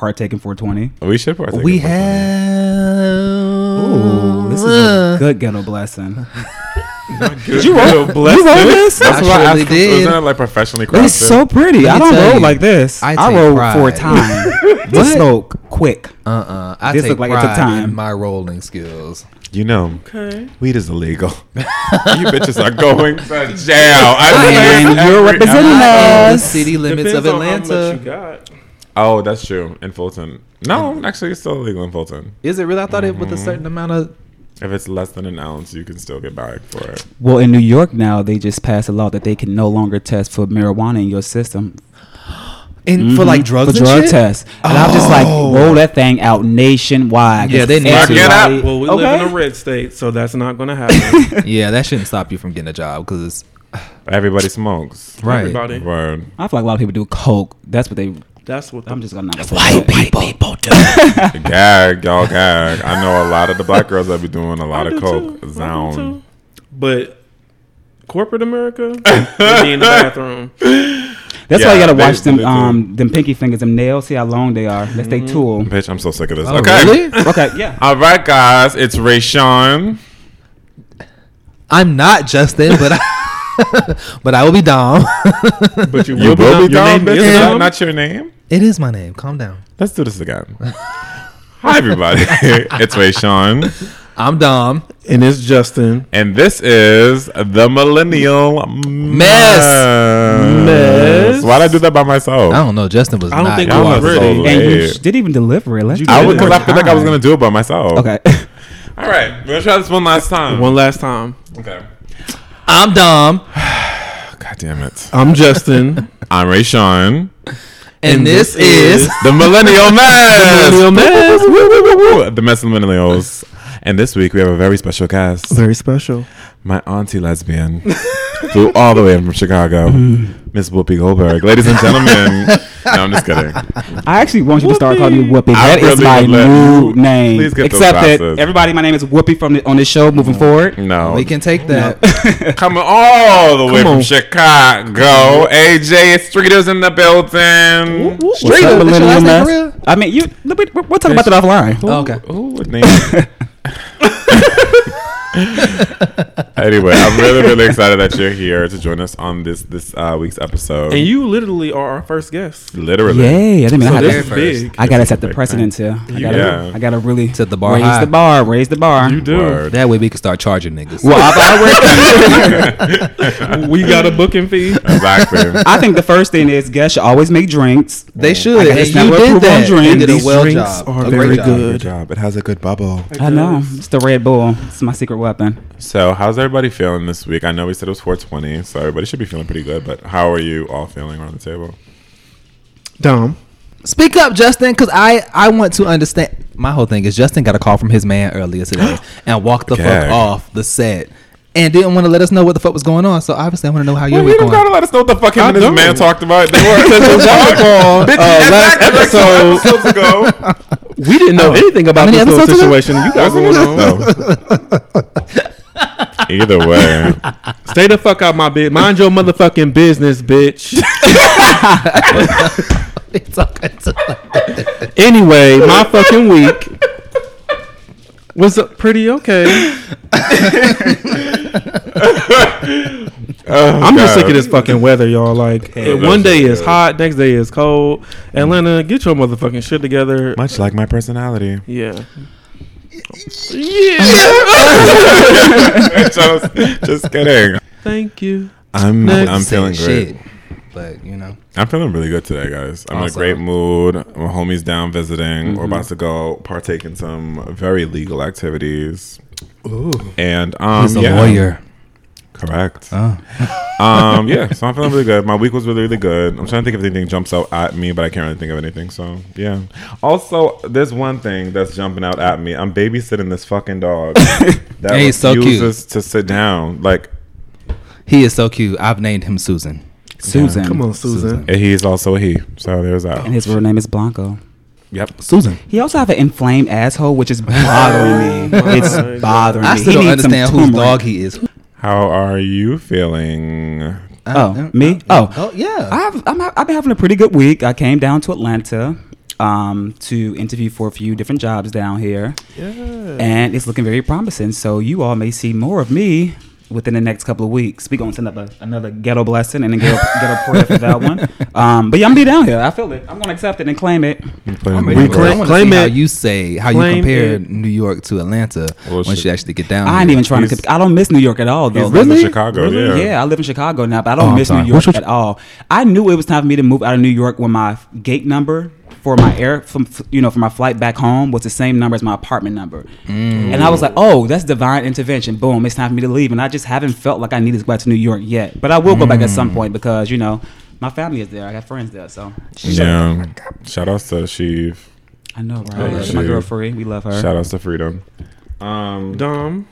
partake in 420. We should partake. We in have. Ooh, this is a good ghetto blessing. Did you roll, you roll this? That's I what I asked. did. Isn't it like professionally crafted? It's so pretty. I don't roll like this. I I, roll pride. for time. Just smoke quick. Uh uh I This take looked like it took pride time. in my rolling skills. You know, Okay. weed is illegal. you bitches are going to jail. I And say this you're every- representing I'm in the us. city limits Depends of on how much you Atlanta. Got. Oh, that's true. In Fulton. No, actually, it's still illegal in Fulton. Is it really? I thought it Mm-hmm. with a certain amount of. If it's less than an ounce, you can still get back for it. Well, in New York now, they just passed a law that they can no longer test for marijuana in your system In, For like Mhm. drugs for and drug shit? tests. And I'm just like, Oh. roll that thing out nationwide. Yeah, they need to. Everybody- Well, we live in a red state, so that's not going to happen. Yeah, that shouldn't stop you from getting a job because Everybody smokes. right. Everybody. Word. I feel like a lot of people do coke. That's what they. That's what I'm just gonna not say White that. people do. gag, y'all gag. I know a lot of the black girls that be doing a lot I of do coke. too. I do Zone. too. But corporate America, they be in the bathroom. That's Yeah, why you gotta they- watch them they do. um them pinky fingers, them nails. See how long they are. That's they tool. Bitch, I'm so sick of this. Oh, okay. really? Okay, yeah. All right, guys. It's Rayshawn. I'm not Justin, but I, but I will be Dom. But you, You will be your Dom, name bitch. is Is Dom? not your name? it is my name. Calm down. Let's do this again. Hi, everybody. it's Rayshawn. I'm Dom. And it's Justin. And this is the Millennial Mess. Mess. Why'd I do that by myself? I don't know. Justin was I don't not. think I was was so ready. And you sh- didn't even deliver it. Let's I it would because I feel like I was gonna do it by myself. Okay. All right, we're gonna try this one last time. One last time. Okay. I'm Dom, God damn it. I'm Justin. I'm Rayshawn, and, this, is. the Millennial Mess. The Millennial Mess. Woo, woo, woo, woo. The Mess of the Millennials. And this week we have a very special guest. Very special. My auntie lesbian flew all the way from Chicago, mm-hmm. Miss Whoopi Goldberg. Ladies and gentlemen. no, I'm just kidding. I actually want you to start calling me Whoopi. I That is really my would let new you- name. please get those Except that glasses. everybody, my name is Whoopi from the, on this show moving mm. forward. No. We can take that. Coming all the way Come from on. Chicago. AJ Streeters in the building. What's Streeter, up, what's your millennial last name mess? for real? I mean, you. We'll, we'll talk about that offline. Oh, okay. Ooh, what name? anyway, I'm really, really excited that you're here to join us on this this uh, week's episode. And you literally are our first guest. literally, Yay! I didn't mean So I had this to- is first. big. I gotta set the big precedent here. I gotta, Yeah. I gotta really Set the bar raise high. the bar, raise the bar. You do. Word. That way we can start charging niggas. Well, I've already. we got a booking fee. Exactly. I think the first thing is guests should always make drinks. They should. I got And this you network did approval on that. You drinks. did a These well drinks job. are a very great job. good. Good job. It has a good bubble. I know it's the Red Bull. It's my secret weapon. So, how's everybody feeling this week? I know we said it was 420, so everybody should be feeling pretty good. But how are you all feeling around the table? Dom. Speak up, Justin, because I I want to understand. My whole thing is Justin got a call from his man earlier today and walked the Okay. fuck off the set and didn't want to let us know what the fuck was going on. So obviously, I want to know how you Well, were you don't going. gotta let us know what the fuck him I and his man talked about. They were Because it was our call, uh, last exactly, like episode. ago. We didn't know anything about this little episodes situation you got going on. Either way, Stay the fuck out my bitch. Mind your motherfucking business, bitch. It's okay to- Anyway, my fucking week was uh, pretty okay. Oh, I'm just sick of this fucking weather, y'all. Like, oh, eh, Yeah, one day that's is hot, next day is cold. Atlanta, get your motherfucking shit together. Much like my personality. Yeah. just, just kidding. Thank you. I'm Next. I'm feeling great. shit, but you know, I'm feeling really good today, guys. I'm in a great mood. My homie's down visiting. We're Mm-hmm. about to go partake in some very legal activities. Ooh. And um, he's a yeah, lawyer. Correct. Oh. Um, yeah. So I'm feeling really good. My week was really, really good. I'm trying to think if anything jumps out at me, but I can't really think of anything. So yeah. Also, there's one thing that's jumping out at me. I'm babysitting this fucking dog that And he's so cute. refuses to sit down. Like He is so cute. I've named him Susan. Susan. Come on, Susan. and he's also a he. So there's that. And his real name is Blanco. Yep. Susan. He also have an inflamed asshole, which is bothering me. It's bothering me. I still He don't needs some understand whose dog he is. How are you feeling uh, Oh, uh, me? Uh, oh. oh yeah. I've I'm, I've been having a pretty good week. I came down to Atlanta um, to interview for a few different jobs down here, Yeah. and it's looking very promising. So you all may see more of me within the next couple of weeks. We gonna send up a, another ghetto blessing and then get a ghetto, ghetto prayer for that one. Um, but yeah, I'm gonna be down here. I feel it. I'm gonna accept it and claim it. You I the mean, We game. claim- want to claim see how you say how you compare it. New York to Atlanta Well, once you actually get down. I ain't there. even trying He's- to. I don't miss New York at all, though. He's living in Really? Chicago, Really? yeah. Yeah, I live in Chicago now, but I Oh, don't I'm miss. New York at all. I knew it was time for me to move out of New York when my gate number for my air from you know for my flight back home was the same number as my apartment number, Mm. and I was like, oh, that's divine intervention. Boom, it's time for me to leave, and I just haven't felt like I needed to go back to New York yet. But I will go back at Mm. some point because you know my family is there. I got friends there, so Yeah. Shout outs to Sheev. I know, Oh, right? shit. my girl Free, we love her. Shout outs to Freedom. Um, Dumb.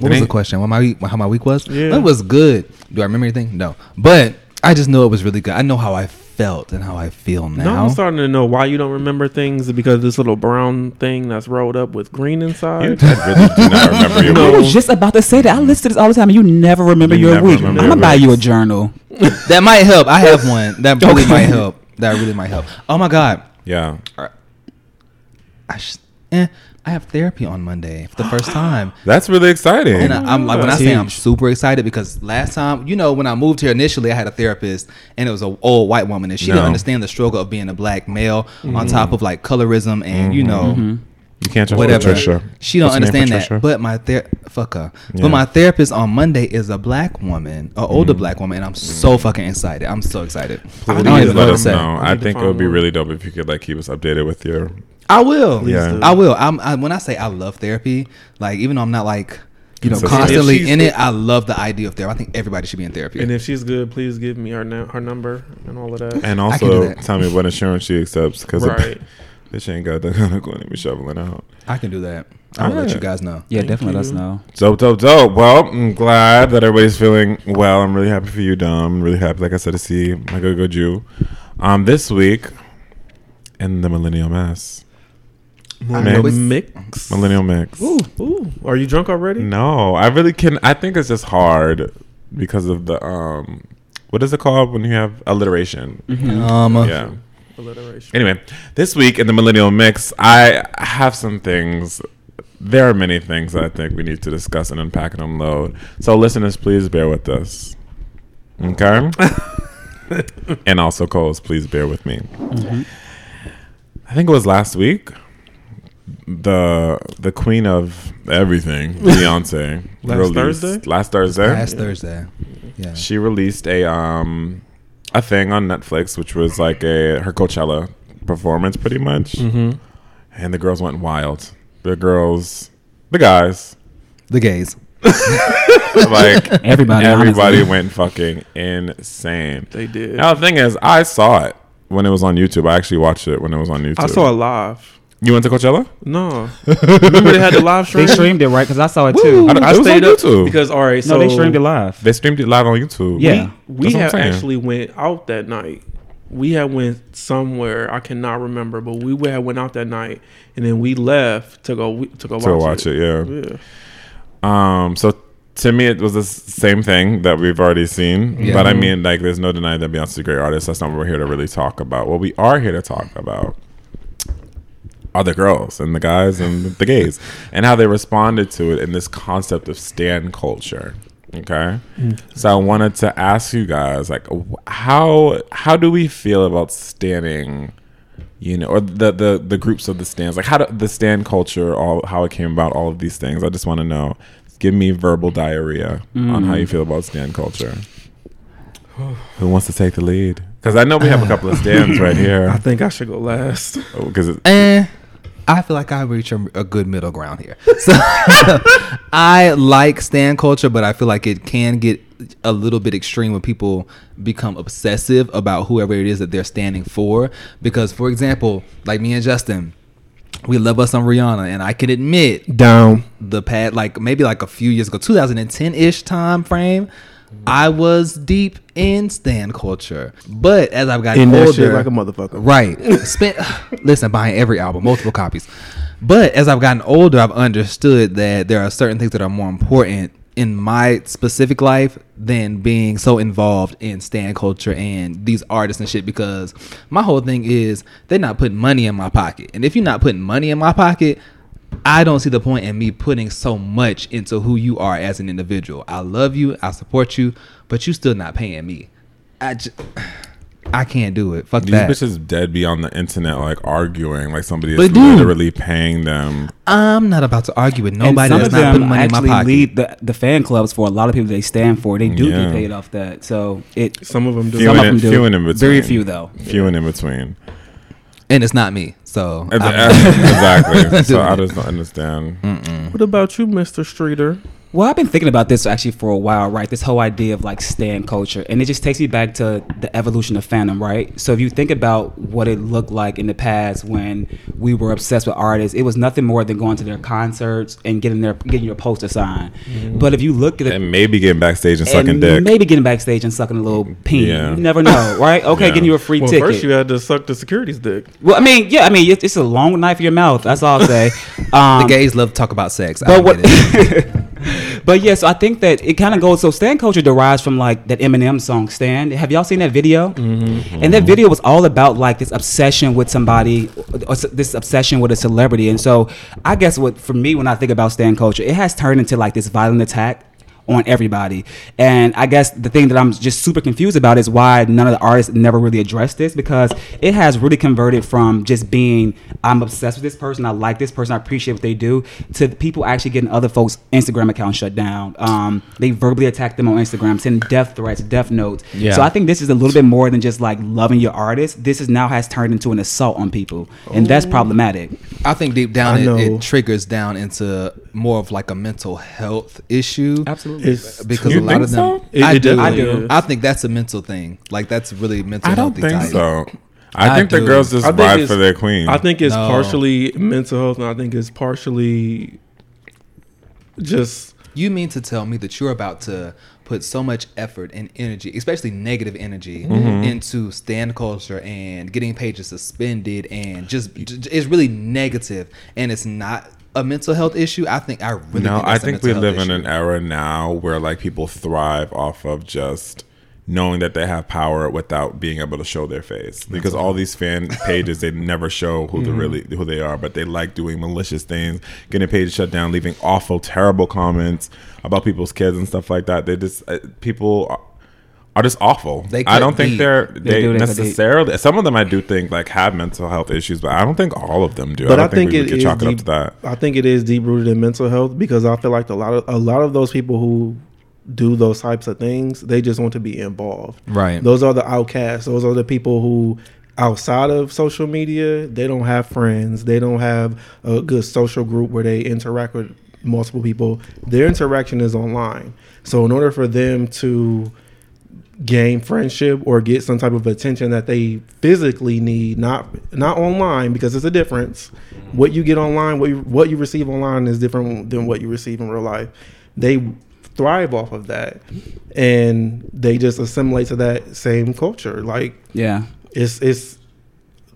What was the question? What my week, how my week was? Yeah. It was good. Do I remember anything? No. But I just know it was really good. I know how I felt and how I feel Now now. I'm starting to know why you don't remember things because this little brown thing that's rolled up with green inside. I really do not remember your No. I was just about to say that. I listen to this all the time, and you never remember You your never week. remember I'm gonna buy you a journal. that might help. I have one. That really might help. That really might help. Oh my god. Yeah. I sh- eh, I have therapy on Monday for the first time. That's really exciting. And I, I'm like when I say I'm super excited because last time, you know, when I moved here initially, I had a therapist and it was an old white woman and she No. didn't understand the struggle of being a black male on Mm-hmm. top of like colorism and you know you can't trust whatever. Patricia. She don't What's her name, understand that. But my ther- fuck her. Yeah. But my therapist on Monday is a black woman, an older Mm-hmm. black woman, and I'm so fucking excited. I'm so excited. I don't Please even know let what to us say. know. I I think it would be really dope if you could like keep us updated with your. I will. Please Yeah. do. I will. I'm, I, when I say I love therapy, like even though I'm not like you know Consistent. constantly in it, I love the idea of therapy. I think everybody should be in therapy. and if she's good, please give me her na- her number and all of that. And I can do also that. tell me what insurance she accepts because right. this ain't got the kind of going to be shoveling out. I can do that. I'll let you guys know. Yeah, Thank definitely let us know. Dope, dope, dope. Well, I'm glad that everybody's feeling well. I'm really happy for you, Dom. I'm really happy, like I said, to see my good, good Jew. Um, this week in the Millennial Mess. Millennial Mix. mix. Millennial Mix. Ooh, ooh. Are you drunk already? No, I really can. I think it's just hard because of the um, what is it called when you have alliteration? Um, Yeah. Alliteration. Anyway, this week in the Millennial Mix, I have some things. There are many things that I think we need to discuss and unpack and unload. So, listeners, please bear with us. Okay? and also, Coles, please bear with me. I think it was last week. The the queen of everything, Beyonce, Last Thursday? Last Thursday, last Thursday. Yeah. she released a um a thing on Netflix, which was like a her Coachella performance, pretty much, Mm-hmm. and the girls went wild. The girls, the guys, The gays. like Everybody, everybody honestly. went fucking insane. They did. Now the thing is, I saw it when it was on YouTube. I actually watched it when it was on YouTube. I saw it live. You went to Coachella? No, remember they had the live stream. They streamed it right because I saw it too. I don't- I it was stayed on up YouTube. because all right. So no, they streamed it live. They streamed it live on YouTube. Yeah. we That's what had actually went out that night. We had went somewhere I cannot remember, but we had went out that night, and then we left to go to go to watch, watch it. Yeah. Yeah. Um. So to me, it was the same thing that we've already seen. Yeah. But I mean, like, there's no denying that Beyonce's a great artist. That's not what we're here to really talk about. What we are here to talk about are the girls and the guys and the gays and how they responded to it in this concept of stan culture. Okay. So I wanted to ask you guys, like, how how do we feel about stanning? you know, or the the the groups of the stans, like how do, the stan culture, all how it came about, all of these things. I just want to know. Give me verbal diarrhea on how you feel about stan culture. Who wants to take the lead? Because I know we have a couple of stans right here. I think I should go last. Because Eh, I feel like I reach a, a good middle ground here. So I like stan culture, but I feel like it can get a little bit extreme when people become obsessive about whoever it is that they're standing for. Because, for example, like me and Justin, we love us on Rihanna, and I can admit Down. the past like maybe like a few years ago 2010-ish time frame i was deep in stan culture but as i've gotten In that older shit like a motherfucker. right spent listen buying every album multiple copies but as i've gotten older i've understood that there are certain things that are more important in my specific life than being so involved in stan culture and these artists and shit because my whole thing is they're not putting money in my pocket. And if you're not putting money in my pocket, I don't see the point in me putting so much into who you are as an individual. I love you, I support you, but you still not paying me. I just, I can't do it. Fuck These that. bitches dead be on the internet like arguing like somebody is They do. literally paying them. I'm not about to argue with And nobody some that's of not putting them money in my actually pocket. lead the, the fan clubs for a lot of people they stand for. They do Yeah. get paid off that. So it Some of them do. Few some and of them do. few in between. Very few though. Few and in between. And it's not me. So Ex- exactly. so I just don't understand. What about you, Mr. Streeter? Well, I've been thinking about this actually for a while, right? This whole idea of like stan culture. And it just takes me back to the evolution of fandom, right? So if you think about what it looked like in the past when we were obsessed with artists, it was nothing more than going to their concerts and getting their getting your poster signed. But if you look at it And maybe getting backstage and sucking and dick. maybe getting backstage and sucking a little peen. Yeah. You never know, right? Okay, Yeah. getting you a free Well, ticket. first you had to suck the security's dick. well, I mean, yeah, I mean, it's, it's a long knife in your mouth. That's all I'll say. Um, the gays love to talk about sex. I but don't what? but yes, I think that it kind of goes. So stan culture derives from like that Eminem song "Stan." Have y'all seen that video? Mm-hmm. And that video was all about like this obsession with somebody, or this obsession with a celebrity. And so I guess what for me when I think about stan culture, it has turned into like this violent attack on everybody. And I guess the thing that I'm just super confused about is why none of the artists never really addressed this because it has really converted from just being I'm obsessed with this person, I like this person, I appreciate what they do, to people actually getting other folks' Instagram accounts shut down. Um, they verbally attack them on Instagram, send death threats, death notes. Yeah. So I think this is a little bit more than just like loving your artist. This is now has turned into an assault on people, and that's problematic. I think deep down I it, it triggers down into more of like a mental health issue. Absolutely. It's Because You a lot think of them, so? It- I it do. I do. I think that's a mental thing. Like that's really mental. I don't think type. so. I, I think the girls just I ride for their queen. I think it's No. partially mental health, and I think it's partially just You mean to tell me that you're about to put so much effort and energy, especially negative energy, Mm-hmm. into stan culture and getting pages suspended and just j- j- it's really negative and it's not a mental health issue. I think I really no, think I think we live health in an era now where like people thrive off of just knowing that they have power without being able to show their face. Because all these fan pages they never show who they really who they are but they like doing malicious things getting pages shut down leaving awful terrible comments about people's kids and stuff like that. They just uh, people are, are just awful They i don't think deep. they're They they, do, they necessarily some of them i do think like have mental health issues but i don't think all of them do But i I, don't think, think, we it could is chalk it up to that I think it is deep rooted in mental health because I feel like a lot of a lot of those people who do those types of things, they just want to be involved. Right. Those are the outcasts. Those are the people who outside of social media, they don't have friends. They don't have a good social group where they interact with multiple people. Their interaction is online. So in order for them to gain friendship or get some type of attention that they physically need not not online because it's a difference. What you get online what you, what you receive online is different than what you receive in real life. They thrive off of that and they just assimilate to that same culture. Like Yeah. it's it's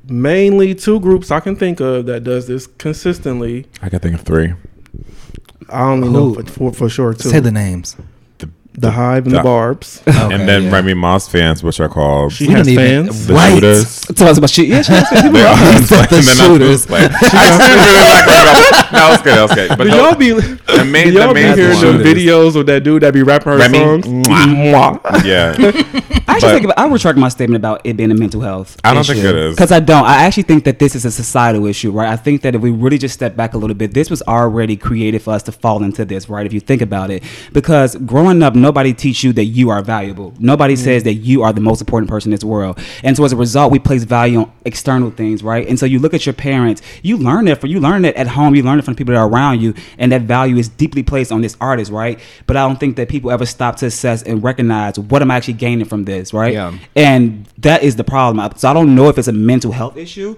mainly two groups i can think of that does this consistently. I can think of three. I only know for, for, for sure too. Say the names. The hive and the the- barbs Okay, and then yeah. Remy Ma's fans, which are called she has fans the Right. Shooters. Tell us about shit. Yeah, she has people They are- are The and then I Shooters. was like- I actually really like Remy Moss. No, it's good. That was good. But do no, y'all be the main, do y'all the be hearing one- the videos of that dude that be rapping her Remy? songs? Mwah. Mwah. Yeah, I actually But- think about, I retract my statement about it being a mental health. I don't think it is. because I don't. I actually think that this is a societal issue, right? I think that if we really just step back a little bit, this was already created for us to fall into this, right? If you think about it, because growing up, nobody teach you that you are valuable. Nobody mm-hmm. says that you are the most important person in this world, and so as a result, we place value on external things, right? And so you look at your parents, you learn that from you learn it at home, you learn it from the people that are around you, and that value is deeply placed on this artist, right? But I don't think that people ever stop to assess and recognize what am I actually gaining from this, right? Yeah. And that is the problem. So I don't know if it's a mental health issue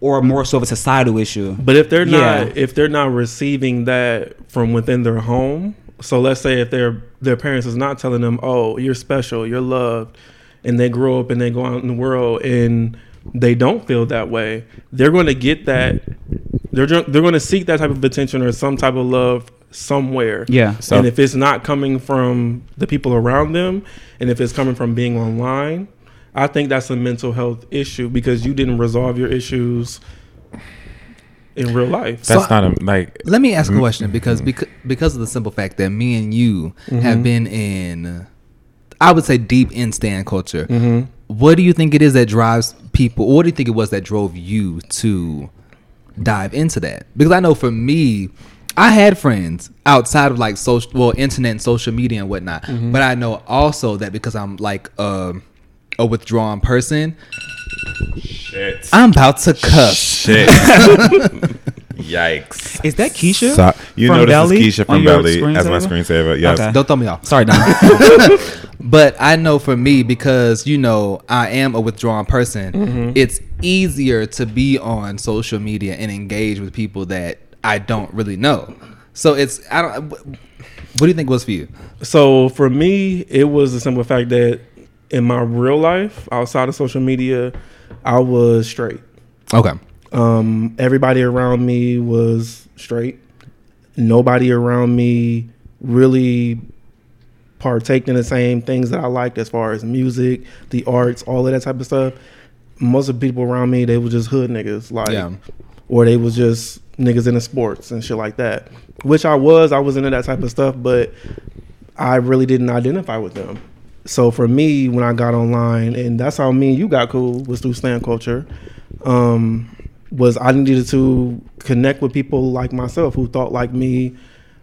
or more so of a societal issue. But if they're Yeah. not if they're not receiving that from within their home, so let's say if their their parents is not telling them, "Oh, you're special, you're loved," and they grow up and they go out in the world and they don't feel that way, they're going to get that. They're they're going to seek that type of attention or some type of love somewhere. Yeah. So- and if it's not coming from the people around them, and if it's coming from being online, I think that's a mental health issue because you didn't resolve your issues in real life. So That's not a, like. Let me ask a Mm-hmm. question because because because of the simple fact that me and you Mm-hmm. have been in, I would say deep in stan culture. Mm-hmm. What do you think it is that drives people? Or what do you think it was that drove you to dive into that? Because I know for me, I had friends outside of like social, well, internet and social media and whatnot. Mm-hmm. But I know also that because I'm like a, a withdrawn person, Shit. I'm about to cuss. Shit. Yikes. Is that Keisha? So, you from know this Belly is Keisha on from your Belly as my screensaver? screensaver. Yes. Okay. Dom't throw me off. Sorry, Don. But I know for me, because you know I am a withdrawn person, Mm-hmm. it's easier to be on social media and engage with people that I don't really know. So it's I don't. What do you think was for you? So for me, it was the simple fact that in my real life, outside of social media, I was straight. Okay. Um, everybody around me was straight. Nobody around me really partaked in the same things that I liked as far as music, the arts, all of that type of stuff. Most of the people around me, they were just hood niggas, like, Yeah. or they was just niggas into sports and shit like that. Which I was, I was into that type of stuff, but I really didn't identify with them. So for me, when I got online, and that's how me and you got cool was through stan culture. Um, was I needed to connect with people like myself who thought like me,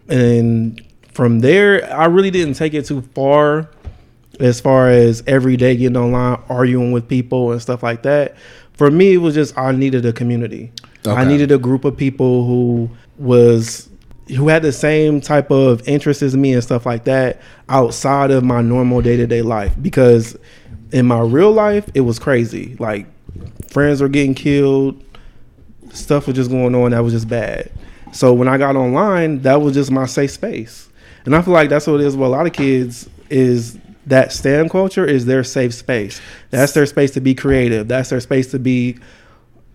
and from there, I really didn't take it too far as far as every day getting online, arguing with people and stuff like that. For me, it was just I needed a community. I needed a group of people who was who had the same type of interests as me and stuff like that outside of my normal day to day life. Because in my real life, it was crazy. Like friends were getting killed, stuff was just going on that was just bad. So when I got online, that was just my safe space. And I feel like that's what it is with a lot of kids is that stan culture is their safe space. That's their space to be creative. That's their space to be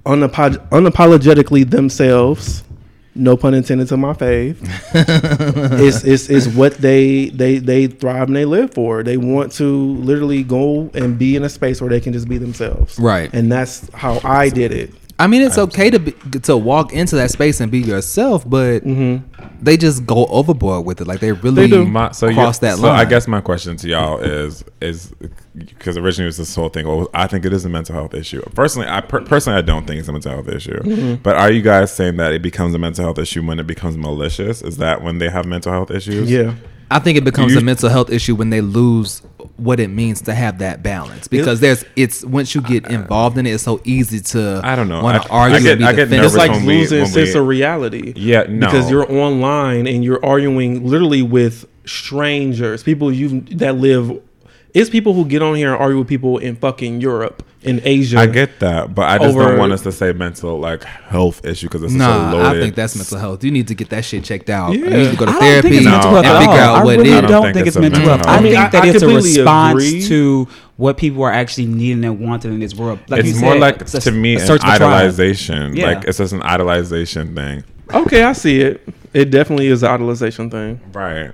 unapo- unapologetically themselves. No pun intended to my fave. it's, it's, it's what they, they, they thrive and they live for. They want to literally go and be in a space where they can just be themselves. Right. And that's how I did it. I mean, it's okay to be, to walk into that space and be yourself, but they just go overboard with it. Like they really My, so cross you- that so line. I guess my question to y'all is is because originally it was this whole thing. Well, I think it is a mental health issue. Personally, I per, personally I don't think it's a mental health issue. Mm-hmm. But are you guys saying that it becomes a mental health issue when it becomes malicious? Is that when they have mental health issues? Yeah. I think it becomes You- a mental health issue when they lose what it means to have that balance because there's it's once you get involved in it, it's so easy to I don't know. want I- to argue I get- and be I get defensive. It's like when we- losing when sense we- of reality. Yeah, no. because you're online and you're arguing literally with strangers, people you that live. It's people who get on here and argue with people in fucking Europe, in Asia. I get that, but I just Over- don't want us to say mental like health issue because it's Nah, so I think that's mental health. You need to get that shit checked out. Yeah. You need to go to I don't therapy think it's No, mental health and figure all. out what I really it I is. don't don't think think it's it's a mental mental health. health. I I mean, think I- that I it's a response agree. to what people are actually needing and wanting in this world. Like it's you more said, like it's a- to me a an search for idolization. Yeah. Like it's just an idolization thing, okay, I see it. It definitely is an idolization thing. right?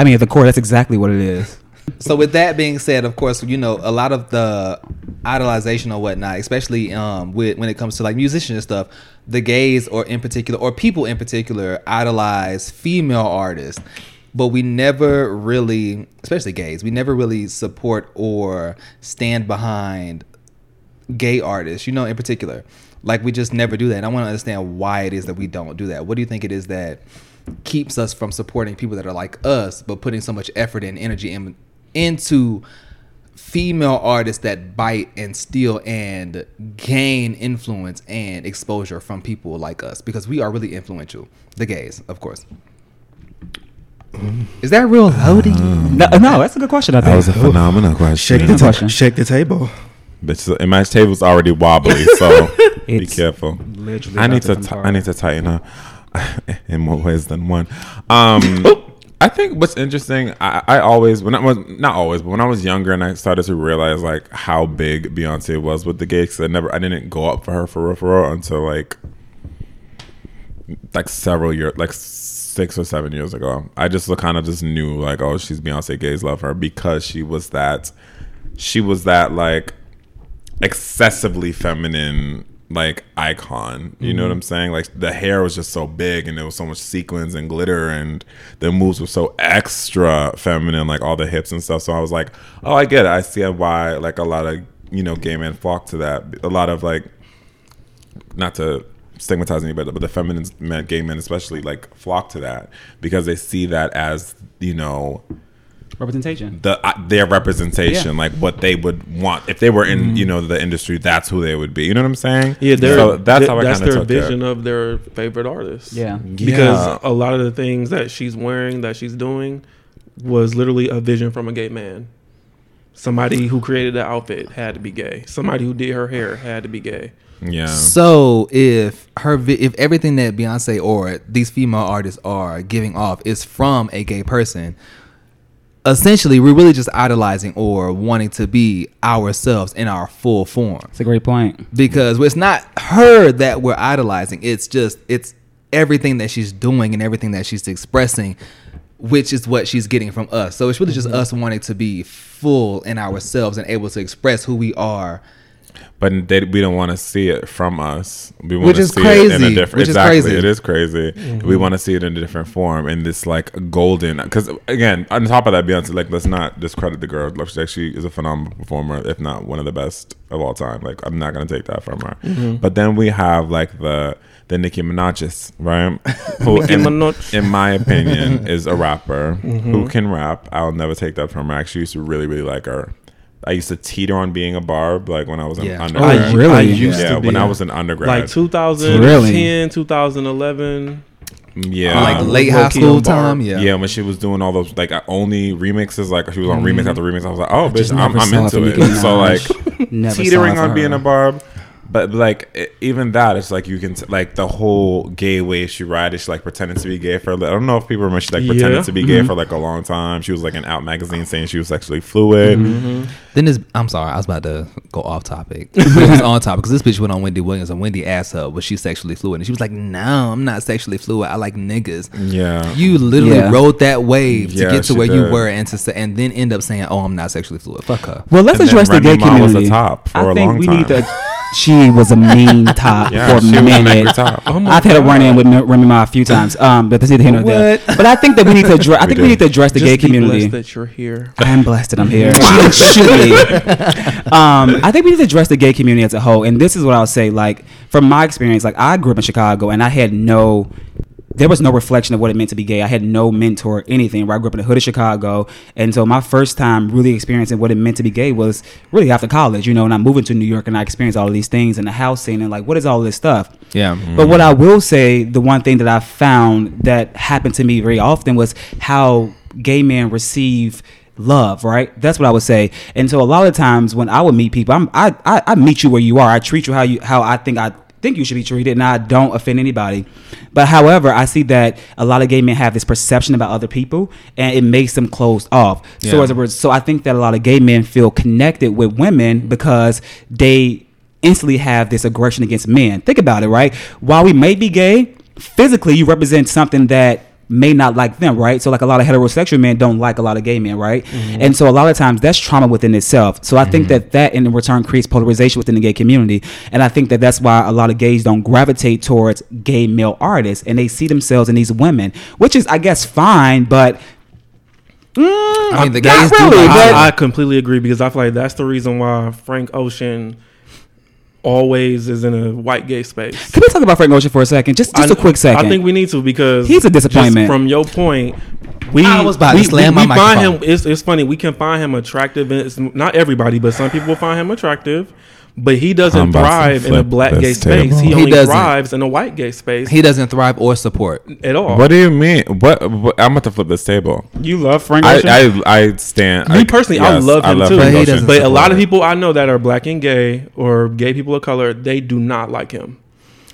I mean, at the core, that's exactly what it is. So with that being said, of course, you know a lot of the idolization or whatnot, especially um, with when it comes to like musicians and stuff, the gays or in particular or people in particular idolize female artists, but we never really, especially gays, we never really support or stand behind gay artists. You know, in particular, like we just never do that. And I want to understand why it is that we don't do that. What do you think it is that keeps us from supporting people that are like us, but putting so much effort and energy in, into female artists that bite and steal and gain influence and exposure from people like us because we are really influential. The gays, of course. Is that real loading? No, no, that's a good question. I That was a phenomenal question. Shake the Good ta- question. shake the table. Bitch, and my table's already wobbly, so be careful. literally I need to to. T- I need to tighten up in more ways than one. Um, I think what's interesting. I, I always when I was not always, but when I was younger and I started to realize like how big Beyonce was with the gigs. I never, I didn't go up for her for real, for real until like like several years, like six or seven years ago. I just kind of just knew like, oh, she's Beyonce. Gays love her because she was that. She was that like excessively feminine like icon. You know what I'm mm-hmm. saying? Like the hair was just so big and there was so much sequins and glitter and the moves were so extra feminine, like all the hips and stuff. So I was like, oh, I get it. I see why like a lot of you know gay men flock to that. A lot of like not to stigmatize anybody, but the feminine men, gay men especially, like flock to that because they see that as you know Representation. the uh, their representation, Yeah. like what they would want if they were in you know the industry. That's who they would be. You know what I'm saying? Yeah, they're, so that's th- how I that's kind of their took vision it. of their favorite artist. Yeah. because Yeah. a lot of the things that she's wearing, that she's doing, was literally a vision from a gay man. Somebody who created the outfit had to be gay. Somebody who did her hair had to be gay. Yeah. So if her vi- if everything that Beyonce or these female artists are giving off is from a gay person, essentially we're really just idolizing or wanting to be ourselves in our full form. It's a great point. Because it's not her that we're idolizing. It's just it's everything that she's doing and everything that she's expressing, which is what she's getting from us. So it's really just mm-hmm. us wanting to be full in ourselves and able to express who we are. But they, we don't want to see it from us. We want Which to is see it in a crazy. different. Which is exactly, crazy. it is crazy. Mm-hmm. We want to see it in a different form in this like golden. Because again, on top of that, Beyonce, like let's not discredit the girl. Like, she actually is a phenomenal performer, if not one of the best of all time. Like I'm not gonna take that from her. Mm-hmm. But then we have like the the Nicki Minaj's, right? Who, Nicki in, Minaj. in my opinion, is a rapper mm-hmm. who can rap. I'll never take that from her. I actually used to really, really like her. I used to teeter on being a barb, like when I was an Yeah. undergrad. Oh, really? I used yeah, to be when I was in undergrad. like 2010, Really? 2011. yeah, like late high school time. yeah. Yeah. when she was doing all those like only remixes, like she was on mm-hmm. remix after remix. I was like, oh, just bitch, I'm, I'm into it. So like teetering on for being a barb. But like even that, it's like you can t- like the whole gay way she ride. She like pretended to be gay for. a li- I don't know if people remember she like pretended Yeah. to be gay mm-hmm. for like a long time. She was like in Out magazine saying she was sexually fluid. Mm-hmm. Mm-hmm. Then this, I'm sorry, I was about to go off topic. it's on topic because this bitch went on Wendy Williams and Wendy asked her was she sexually fluid and she was like, "No, I'm not sexually fluid. I like niggas." Yeah, You literally Yeah. rode that wave to Yeah, get to she where you were and to say, and then end up saying, "Oh, I'm not sexually fluid." Fuck her. Well, let's And address the gay Ma was community. a top for I a think long we time. need to. She was a mean top Yeah, for a she was an minute. top. Oh I've had a run in with Remy Ma a few times, um, but that's neither here nor there. What? But I think that we need to address. I think do. we need to address the Just gay be community. blessed that you're here. I am blessed that I'm here. She. Um, I think we need to address the gay community as a whole. And this is what I'll say. Like from my experience, like I grew up in Chicago, and I had no. There was no reflection of what it meant to be gay. I had no mentor, anything. Where I grew up in the hood of Chicago, and so my first time really experiencing what it meant to be gay was really after college. You know, and I'm moving to New York, and I experienced all of these things in the house scene, and like, what is all this stuff? Yeah. But what I will say, the one thing that I found that happened to me very often was how gay men receive love, right? That's what I would say. And so a lot of times when I would meet people, I'm, I, I I meet you where you are. I treat you how you how I think I think you should be treated, and I don't offend anybody. But however, I see that a lot of gay men have this perception about other people, and it makes them closed off. So Yeah. as a res- so I think that a lot of gay men feel connected with women because they instantly have this aggression against men. Think about it, right? While we may be gay, physically you represent something that may not like them, right? So like a lot of heterosexual men don't like a lot of gay men, right? Mm-hmm. And so a lot of times that's trauma within itself. So I think mm-hmm. that that in return creates polarization within the gay community, and I think that that's why a lot of gays don't gravitate towards gay male artists, and they see themselves in these women, which is I guess fine, but mm, I mean, the gays really, like I, I completely agree because I feel like that's the reason why Frank Ocean always is in a white gay space. can we talk about Frank Ocean for a second? Just just I- a quick second. I think we need to because He's a just disappointment. from your point, we I was about to we, slam we, my we find him. microphone. It's, it's funny. We can find him attractive. And it's not everybody, but some people find him attractive. But he doesn't thrive in a black this gay space. table. He, He only doesn't. thrives in a white gay space He doesn't thrive or support. at all. What do you mean? What, what? I'm about to flip this table. you love Frank I, Ocean. I I stand. Me I- personally, I love him too. Frank But he doesn't But a lot of people I know that are black and gay or gay people of color, they do not like him.